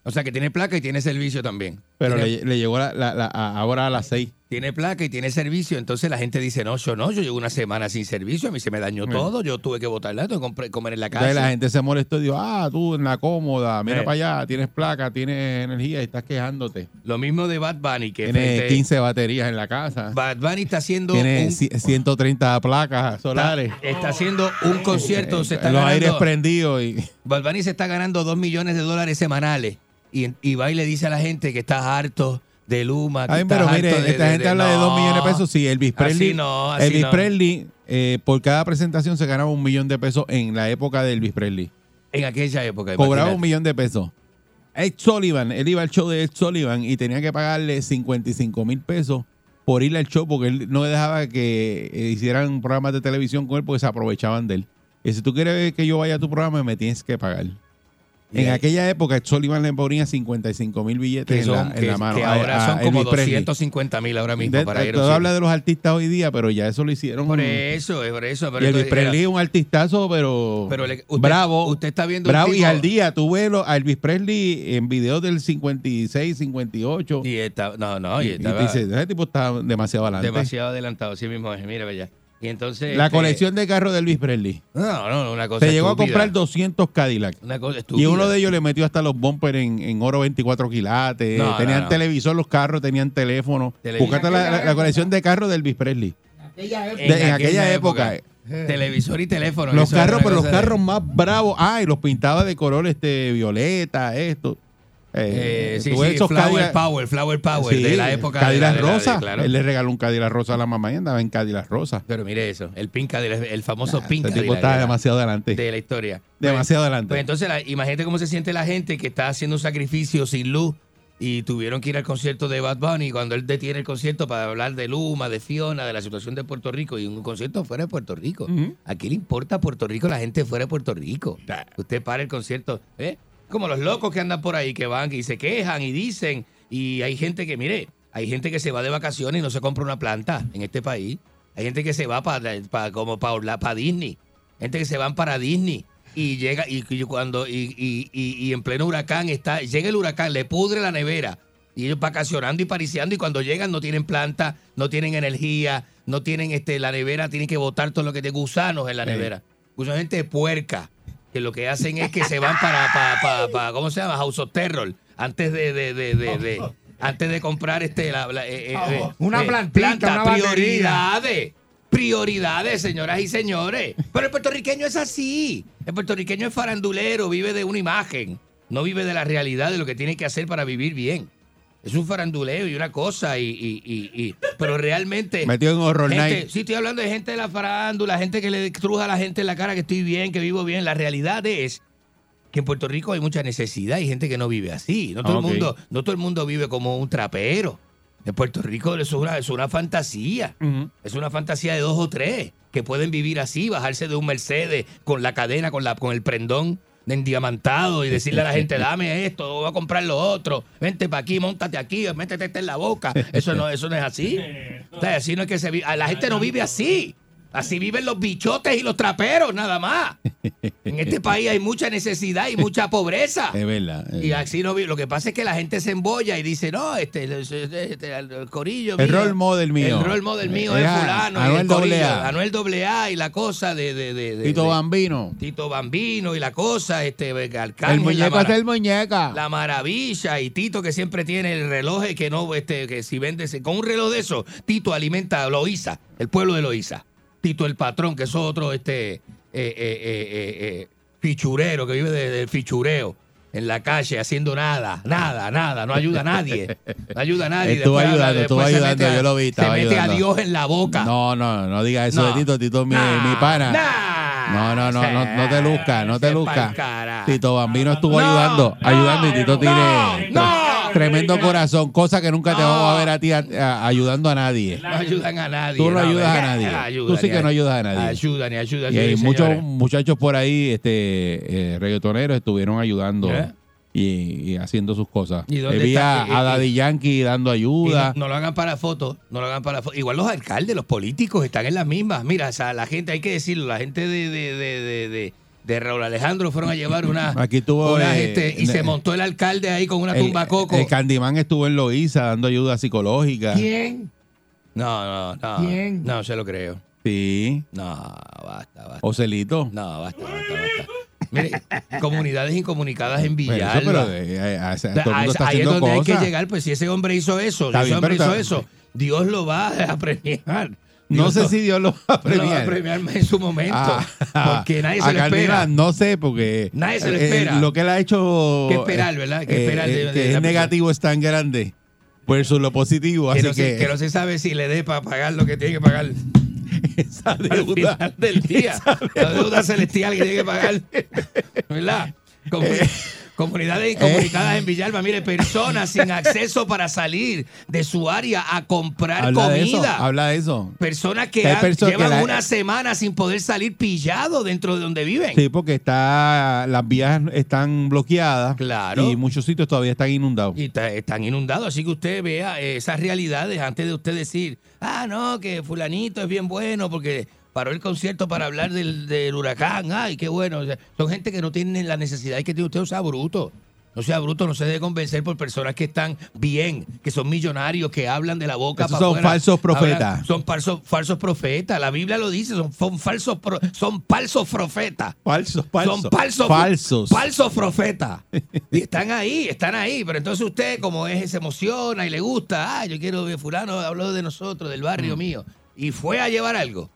O sea que tiene placa y tiene servicio también. Pero tiene, le, le llegó la- a- ahora a las 6. Tiene placa y tiene servicio. Entonces la gente dice, no, yo no, yo llevo una semana sin servicio, a mí se me dañó Sí. todo, yo tuve que botarla, tuve que comer en la Entonces casa. la gente se molestó y dijo, ah, tú en la cómoda, mira Eh. para allá, tienes placa, tienes energía y estás quejándote. Lo mismo de Bad Bunny, que frente- 15 baterías en la casa. Bad Bunny está haciendo Tiene un, ci- 130 placas solares. está haciendo un concierto, se está Los aires prendidos y... Bad Bunny se está ganando dos millones de dólares semanales y, y va y le dice a la gente que está harto de Luma. Ay, pero mire, de- esta de- gente de- habla de 2 no. millones de pesos. Sí, Elvis Presley. Así no, así Elvis no. Presley, eh, por cada presentación se ganaba un millón de pesos en la época de Elvis Presley. En aquella época. Cobraba imagínate. un millón de pesos. Ed Sullivan, él iba al show de Ed Sullivan y tenía que pagarle 55 mil pesos por ir al show porque él no dejaba que eh, hicieran programas de televisión con él porque se aprovechaban de él. Y si tú quieres que yo vaya a tu programa, me tienes que pagar. Y En aquella época, Sullivan le ponía 55 mil billetes que, en, la, en que- la mano. que a- ahora a son como Elvis Presley. 250 mil ahora mismo De- para a un todo habla de los artistas hoy día, pero ya eso lo hicieron. Por eso, es por eso. Pero y Elvis Presley es un artistazo, pero, Pero le- usted- bravo. usted está viendo bravo y al día. Tú ves a Elvis Presley en videos del 56, 58. Y está, no, no, y y, y estaba dice, ese tipo está demasiado adelante. demasiado adelantado, así mismo es. Mira, ya. Y entonces. La este, colección de carros de Elvis Presley. No, no, una cosa. Se llegó a comprar 200 Cadillac. Una cosa Y uno de ellos le metió hasta los bumpers en, en oro 24 quilates. No, tenían no, no. televisor los carros, tenían teléfono. Búscate la, la- la colección de carros de Elvis Presley. De- en aquella época. Televisor y teléfono. Los carros, pero los de- carros más bravos. Ah, y los pintaba de color este violeta, esto. Eh, sí, sí, esos Flower Cadillac- Power, Flower Power, Sí, de la época de Cadillac la- de la- de- rosa. claro. Él le regaló un Cadillac rosa a la mamá y andaba en Cadillac rosa. Pero mire eso, el pink Cadillac, el famoso pink Ese tipo Cadillac está la- demasiado adelante. de la historia. Demasiado Pues- adelante. Pues entonces, la- imagínate cómo se siente la gente que está haciendo un sacrificio sin luz y tuvieron que ir al concierto de Bad Bunny cuando él detiene el concierto para hablar de Luma, de Fiona, de la situación de Puerto Rico y un concierto fuera de Puerto Rico. ¿A quién le importa Puerto Rico la gente fuera de Puerto Rico? Usted para el concierto, ¿eh? Como los locos que andan por ahí, que van y se quejan y dicen, y hay gente que, mire, hay gente que se va de vacaciones y no se compra una planta en este país. Hay gente que se va para como para para Disney. Gente que se van para Disney y llega y, y cuando y, y- y- en pleno huracán está llega el huracán le pudre la nevera y ellos vacacionando y pariciando y cuando llegan no tienen planta no tienen energía no tienen este la nevera tienen que botar todo lo que de gusanos en la Sí. nevera gusanos gente puerca que lo que hacen es que se van para para, para, para- cómo se llama House of Terror antes de de, de, de- antes de comprar este la, la- eh, eh, eh, Una plantita, planta, una prioridades prioridades, señoras y señores. Pero el puertorriqueño es así. El puertorriqueño es farandulero, vive de una imagen, no vive de la realidad de lo que tiene que hacer para vivir bien. Es un faranduleo y una cosa, y, y- y- y- pero realmente. Metido en Horror gente- Night. Sí, estoy hablando de gente de la farándula, gente que le truja a la gente en la cara que estoy bien, que vivo bien. La realidad es que en Puerto Rico hay mucha necesidad y gente que no vive así. No todo, el, mundo, no todo el mundo vive como un trapero. En Puerto Rico es una, es una fantasía. Es una fantasía de dos o tres que pueden vivir así, bajarse de un Mercedes con la cadena, con, la, con el prendón endiamantado y decirle a la gente, dame esto, voy a comprar lo otro, vente para aquí, montate aquí, métete este en la boca. Eso no, eso no es así. O sea, así no es que se vive. La gente no vive así. Así viven los bichotes y los traperos, nada más. En este país hay mucha necesidad y mucha pobreza. Es verdad. es Y así no Lo que pasa es que la gente se embolla y dice, no, este, este, este, el corillo El mío, role model mío. El role model mío Es es a- fulano. y Anuel el corillo, AA. Anuel AA y la cosa de... de, de- de- Tito Bambino. Tito Bambino y la cosa, este, Arcángel, El muñeco es el muñeca. la maravilla y Tito que siempre tiene el reloj que no, este, que si vende, con un reloj de eso, Tito alimenta a Loíza, el pueblo de Loíza. Tito el patrón, que es otro, este, eh, eh, eh, eh, fichurero, que vive de- del fichureo en la calle haciendo nada, nada, nada, no ayuda a nadie, no ayuda a nadie. Estuvo Después ayudando, estuvo ayudando, a- yo lo vi, Se mete ayudando. a Dios en la boca. No, no, no diga eso No. de Tito. Tito es mi, Nah, mi pana. nah. No, no, no, no, no te luzca, no te luzca. Tito Bambino estuvo ayudando, ayudando y Tito tiene tremendo corazón, cosa que nunca te vamos a ver a ti a- a- ayudando a nadie. No ayudan a nadie. Tú no ayudas a nadie. Tú sí que no ayudas a nadie. Ayudan y ayudan. Y hay muchos señores. muchachos por ahí, este, eh, reggaetoneros, estuvieron ayudando ¿Eh? y, y haciendo sus cosas. ¿Y dónde Eh, está? a, Eh, Daddy Yankee dando ayuda. no, no lo hagan para fotos, no lo hagan para fotos. Igual los alcaldes, los políticos están en las mismas. Mira, o sea, la gente, hay que decirlo, la gente de, de, de, de, de- Raúl Alejandro fueron a llevar una, Aquí tuvo una eh, gente y eh, se montó el alcalde ahí con una el- tumba coco. El Candyman estuvo en Loíza dando ayuda psicológica. ¿Quién? No, no, no. ¿Quién? No, se lo creo. Sí. No, basta, basta. Ocelito. No, basta, basta, basta. Mire, comunidades incomunicadas en Villalba. eso, pero, eh, eh, o sea, todo el mundo está ahí es donde hay que llegar, pues si ese hombre hizo eso, Está si ese bien, hombre hizo está- eso, Dios lo va a premiar. No sé si Dios lo va a lo va a premiar. premiar en su momento. Ah, porque nadie se a lo espera. No sé, porque Nadie se lo eh, espera. lo que él ha hecho. Que esperar, ¿verdad? Que eh, esperar de- eh, de que la es negativo es tan grande versus lo positivo. Que Así no, se, que, que no se sabe si le dé para pagar lo que tiene que pagar. esa Al deuda. final del día. La deuda celestial que tiene que pagar. ¿Verdad? Comu- Eh. Comunidades incomunicadas en Villalba, mire, personas sin acceso para salir de su área a comprar habla de eso. comida. Habla de eso. Personas que, Que hay han- perso- que llevan la- una semana sin poder salir pillado dentro de donde viven. Sí, porque está las vías están bloqueadas. Claro. Y muchos sitios todavía están inundados. Y están inundados, así que usted vea eh, esas realidades antes de usted decir, ah, no, que fulanito es bien bueno porque paró el concierto para hablar del, del huracán, ay, qué bueno. O sea, son gente que no tienen la necesidad y que tiene usted no sea bruto. No sea bruto, no se debe convencer por personas que están bien, que son millonarios, que hablan de la boca Esos para son falsos profetas. Hablan- son falsos, falsos profetas. La Biblia lo dice, son, son falsos, son falsos profetas. Falsos, falsos. Son falsos. Falsos. Falsos profetas. Y están ahí, están ahí. Pero entonces usted, como es, se emociona y le gusta, ah, yo quiero ver fulano, habló de nosotros, del Mm. barrio mío. Y fue a llevar algo.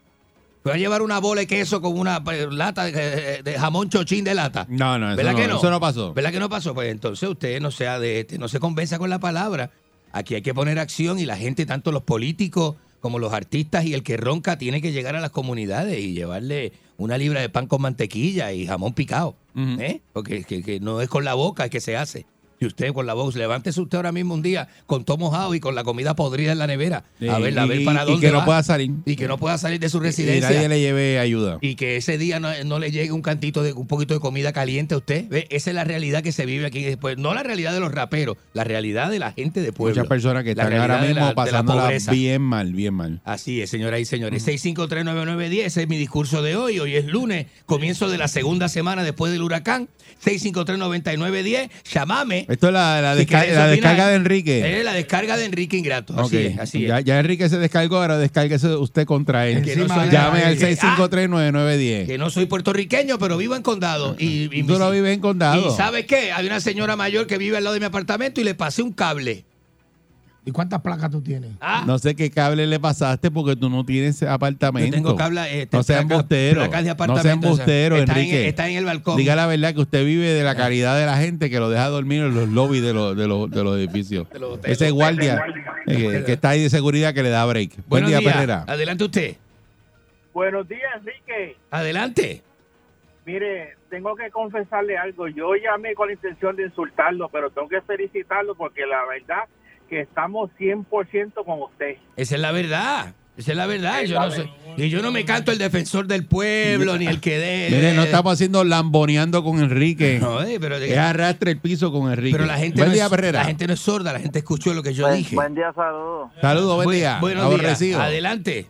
Fue a llevar una bola de queso con una eh, lata de, de jamón chochín de lata. No, no, eso ¿Verdad no, que no? eso no pasó. ¿Verdad que no pasó? Pues entonces usted no sea de este, no se convenza con la palabra. Aquí hay que poner acción y la gente, tanto los políticos como los artistas y el que ronca, tiene que llegar a las comunidades y llevarle una libra de pan con mantequilla y jamón picado. ¿eh? Porque que, que no es con la boca, es que se hace. Y usted con la voz, levántese usted ahora mismo un día con todo mojado y con la comida podrida en la nevera. Sí, a ver, a ver y- para y dónde que no pueda salir. Y que no pueda salir de su Y residencia. nadie le lleve ayuda. Y que ese día no, no le llegue un cantito de un poquito de comida caliente a usted. ¿Ve? Esa es la realidad que se vive aquí después. No la realidad de los raperos, la realidad de la gente de pueblo. Muchas personas que están ahora mismo pobreza. bien mal, bien mal. Así es, señoras y señores. 6539910, ese es mi discurso de hoy. Hoy es lunes, comienzo de la segunda semana después del huracán. 6539910, llamame. Esto es la, la Si desca- quieres la opinar. descarga de Enrique. Es la descarga de Enrique Ingrato. Así Ok. es, así es. ya, ya Enrique se descargó, ahora descárguese usted contra él. Que no soy- Llame al Ah, 6539910. que no soy puertorriqueño, pero vivo en condado. Y, y Tú no vives en condado. ¿Y sabes qué? Hay una señora mayor que vive al lado de mi apartamento y le pasé un cable. ¿Y cuántas placas tú tienes? Ah, No sé qué cable le pasaste porque tú no tienes apartamento. Yo tengo cable, este, no sean de No sean o sea, embusteros, está en- Enrique. está en el balcón. Diga la verdad que usted vive de la caridad de la gente que lo deja dormir en los lobbies de los, de los, de los edificios. Ese guardia eh, que está ahí de seguridad que le da break. Buen Buenos día, días. Perrera. Adelante usted. Buenos días, Enrique. Adelante. Mire, tengo que confesarle algo. Yo llamé con la intención de insultarlo, pero tengo que felicitarlo porque la verdad que estamos 100% con usted. Esa es la verdad. Esa es la verdad. Yo no sé. Y yo no me canto el defensor del pueblo, ni el que dé. Mire, no estamos haciendo lamboneando con Enrique. No, eh, pero es arrastre el piso con Enrique. Pero la gente, Buen no día, es, Perrera. la gente no es sorda, la gente escuchó lo que yo Buen, dije. buen día, saludos. Saludos, buen día. Buenos Aborrecido. días. Adelante.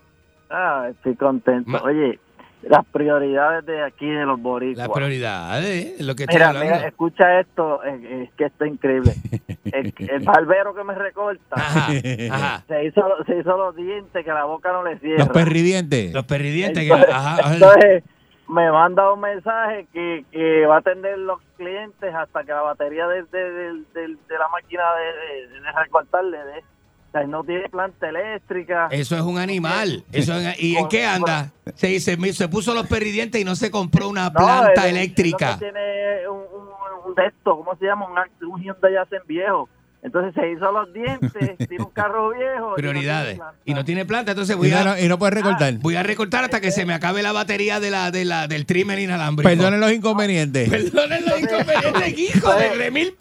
Ah, estoy contento. Oye, las prioridades de aquí de los boricuas. Las prioridades, es lo que Mira, hablando. mira, escucha esto, es que esto es increíble. El, el barbero que me recorta ajá. Se, hizo, se hizo los dientes que la boca no le cierra. Los perridientes. Los perridientes. que- Entonces, ajá, ajá. entonces, me manda un mensaje que, que va a atender los clientes hasta que la batería de, de, de- de- de la máquina de, de, de recortar le dé. O sea, no tiene planta eléctrica. Eso es un animal. Eso es- ¿Y en qué anda? Se, se, se puso los perridientes y no se compró una planta él eléctrica. tiene un, un, un de esto, ¿cómo se llama? Un, un Hyundai Accent viejo. Entonces se hizo los dientes, tiene un carro viejo. y no Prioridades. Y no tiene planta, entonces voy a, no- y no puedes recortar. voy a recortar hasta que se me acabe la batería de la, de la, del trimmer inalámbrico. Perdonen los inconvenientes. Perdonen los inconvenientes, hijo de remil.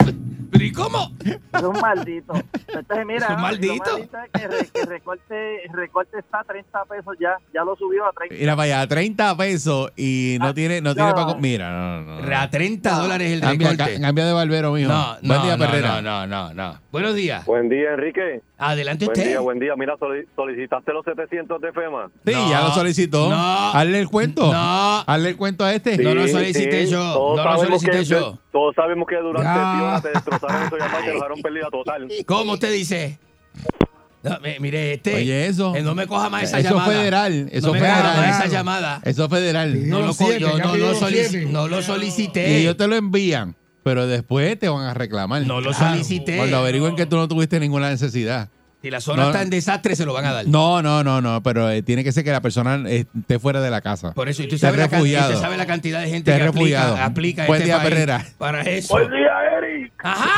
¿Pero y cómo? Es un maldito. Entonces, mira, ¿Es un lo maldito? es que, re- que recorte, recorte está a 30 pesos ya, ya lo subió a 30. Mira, vaya, a 30 pesos y no tiene, no tiene no. para... co- Mira, no, no. no. A 30 dólares el Cambia, recorte. ca- cambia de barbero, mijo. No, Buen no, día, no, Perrera. no, no, no, no. Buenos días. Buen día, Enrique. Adelante Buen usted. día, buen día. Mira, soli- solicitaste los 700 de FEMA. Sí, ya lo solicitó. no, Hazle el cuento. no. Hazle el cuento a este. Sí, sí, Todos sabemos que, Todos sabemos que durante Ya. Fiona te destrozaron eso y te dejaron pérdida total. ¿Cómo usted dice? No, mire, este. Oye, eso. eh, no me coja más esa Eso llamada. federal. Eso no me federal. coja más esa llamada. Eso es federal. No lo, co- yo no, lo no lo solicité. Y ellos te lo envían, pero después te van a reclamar. No lo solicité. Cuando averigüen que tú no tuviste ninguna necesidad. Si la zona No. está en desastre, se lo van a dar. No, no, no, no, pero eh, tiene que ser que la persona eh, esté fuera de la casa. Por eso, y usted Esté sabe, la, refugiado. usted sabe la cantidad de gente Esté que aplica, refugiado. aplica a Buen este día, país Perrera. para eso. Buen día, Eric.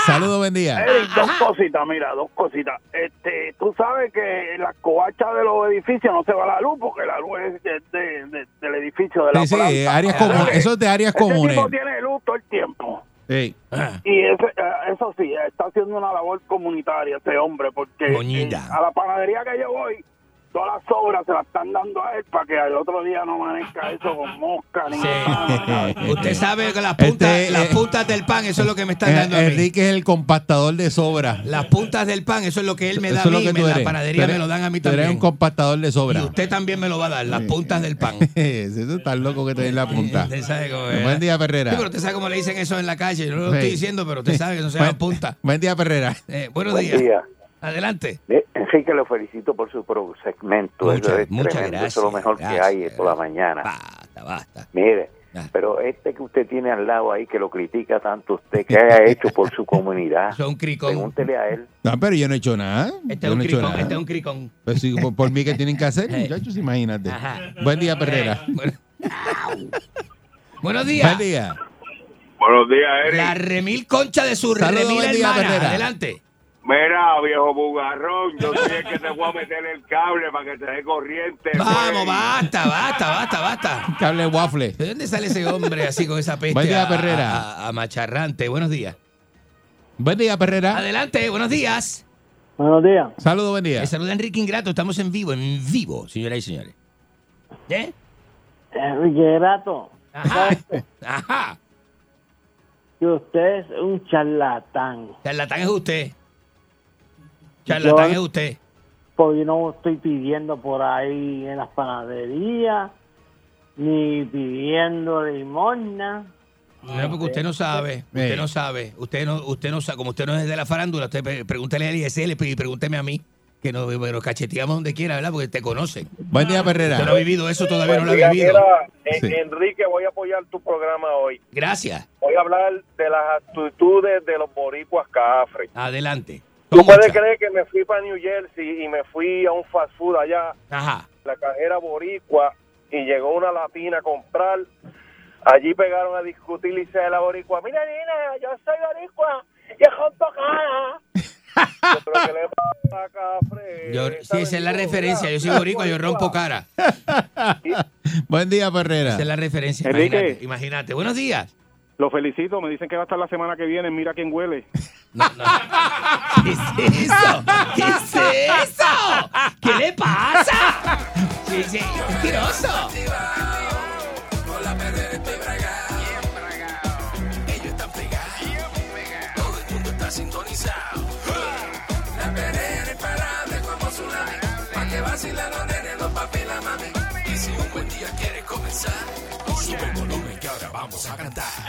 Saludos, buen día. Eric, dos cositas, mira, dos cositas. Este, tú sabes que en las covachas de los edificios no se va la luz porque la luz es de- de- de- del edificio de la Sí, sí, planta. áreas comunes. Eso es de áreas comunes. tipo tiene luz todo el tiempo. Sí. Y ese, eh, eso sí, está haciendo una labor comunitaria ese hombre, porque eh, a la panadería que yo voy, todas las obras se las están dando a él para que al otro día no amanezca eso con mosca ni nada. Usted sabe que las puntas, Este, las eh, puntas del pan, eso es lo que me están Eh, dando a mí. Enrique es el compactador de sobra. Las puntas del pan, eso es lo que él me da Eso a es lo mí, que me- tú la panadería eres- me lo dan a mí tú eres también. un compactador de sobra. Y usted también me lo va a dar, las puntas del pan. Eso está loco que te den la punta. Usted sabe cómo es. Buen día, Perrera. Sí, pero usted sabe cómo le dicen eso en la calle. Yo no lo Sí. estoy diciendo, pero usted sabe que no se llama punta. Buen día, Perrera. Eh, buenos Buen días. día. Adelante. Eh, Enrique, lo felicito por su pro- segmento. Muchas- es muchas tremendo. gracias, Eso es lo mejor que gracias, hay por la mañana. Basta, basta. Mire, pero este que usted tiene al lado ahí, que lo critica tanto usted, que haya hecho por su comunidad, un cricón. pregúntele a él. No, pero yo no he hecho nada. Este es un no cricón, este es un cricón. Pues sí, por, por mí que tienen que hacer, muchachos, imagínate. Ajá. Buen día, Perrera. Bueno. Buenos días. Buen día. Buenos días, Eric. La remil concha de su Saludos, remil día. Adelante. Mira, viejo bugarrón, yo soy el que te voy a meter el cable para que te dé corriente. Vamos, güey. basta, basta, basta, basta. Cable waffle. ¿De dónde sale ese hombre así con esa peste Buen día, a- Perrera. A, a macharrante? Buenos días. Buen día, Perrera. Adelante, buenos días. Buenos días. Saludos, buen día. Le saluda Enrique Ingrato. Estamos en vivo, en vivo, señoras y señores. ¿Eh? Enrique Grato, Ajá. Ajá. que usted es un charlatán. Charlatán es usted. Charlatán Yo- es usted. Porque yo no estoy pidiendo por ahí en las panaderías, ni pidiendo limosna. No, porque usted no sabe, usted no sabe, usted no, usted no sabe, como usted no es de la farándula, usted pre- pregúntele a ISL y pregúnteme a mí, que nos, nos cacheteamos donde quiera, ¿verdad? Porque te conocen. Buen día, Perrera. Usted no ha vivido eso, todavía no lo ha vivido. Sí. Enrique, voy a apoyar tu programa hoy. Gracias. Voy a hablar de las actitudes de los boricuas cafres. Adelante. ¿Tú puedes creer que me fui para New Jersey y me fui a un fast food allá, Ajá. la cajera boricua, y llegó una latina a comprar? Allí pegaron a discutir y dice la boricua, mira, nena, yo soy boricua, y es junto cara. Yo creo que le pasa a Cafre. Yo, sí, esa es la referencia. Yo soy boricua, yo rompo cara. Buen día, Perrera. Esa es la referencia. Enrique. Imagínate, imagínate. Buenos días. Lo felicito, me dicen que va a estar la semana que viene. Mira quién huele. ¿Qué es eso? ¿Qué es eso? ¿Qué le pasa? Sí, sí, mentiroso. Con la perrera estoy bragado. Ellos están pegados. Todo el mundo está sintonizado. La perrera imparable como tsunami. Pa' que vacilan los nenes, los papi y la mami. Y si un buen día quieres comenzar, sube el volumen que ahora vamos a cantar.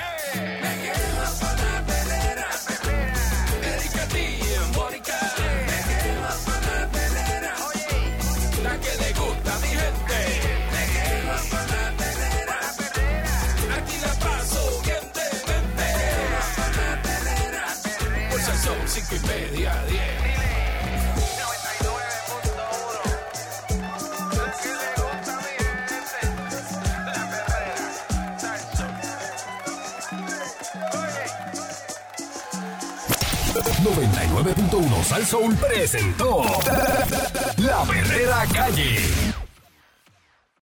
99.1 Sal Soul presentó La Verdadera Calle.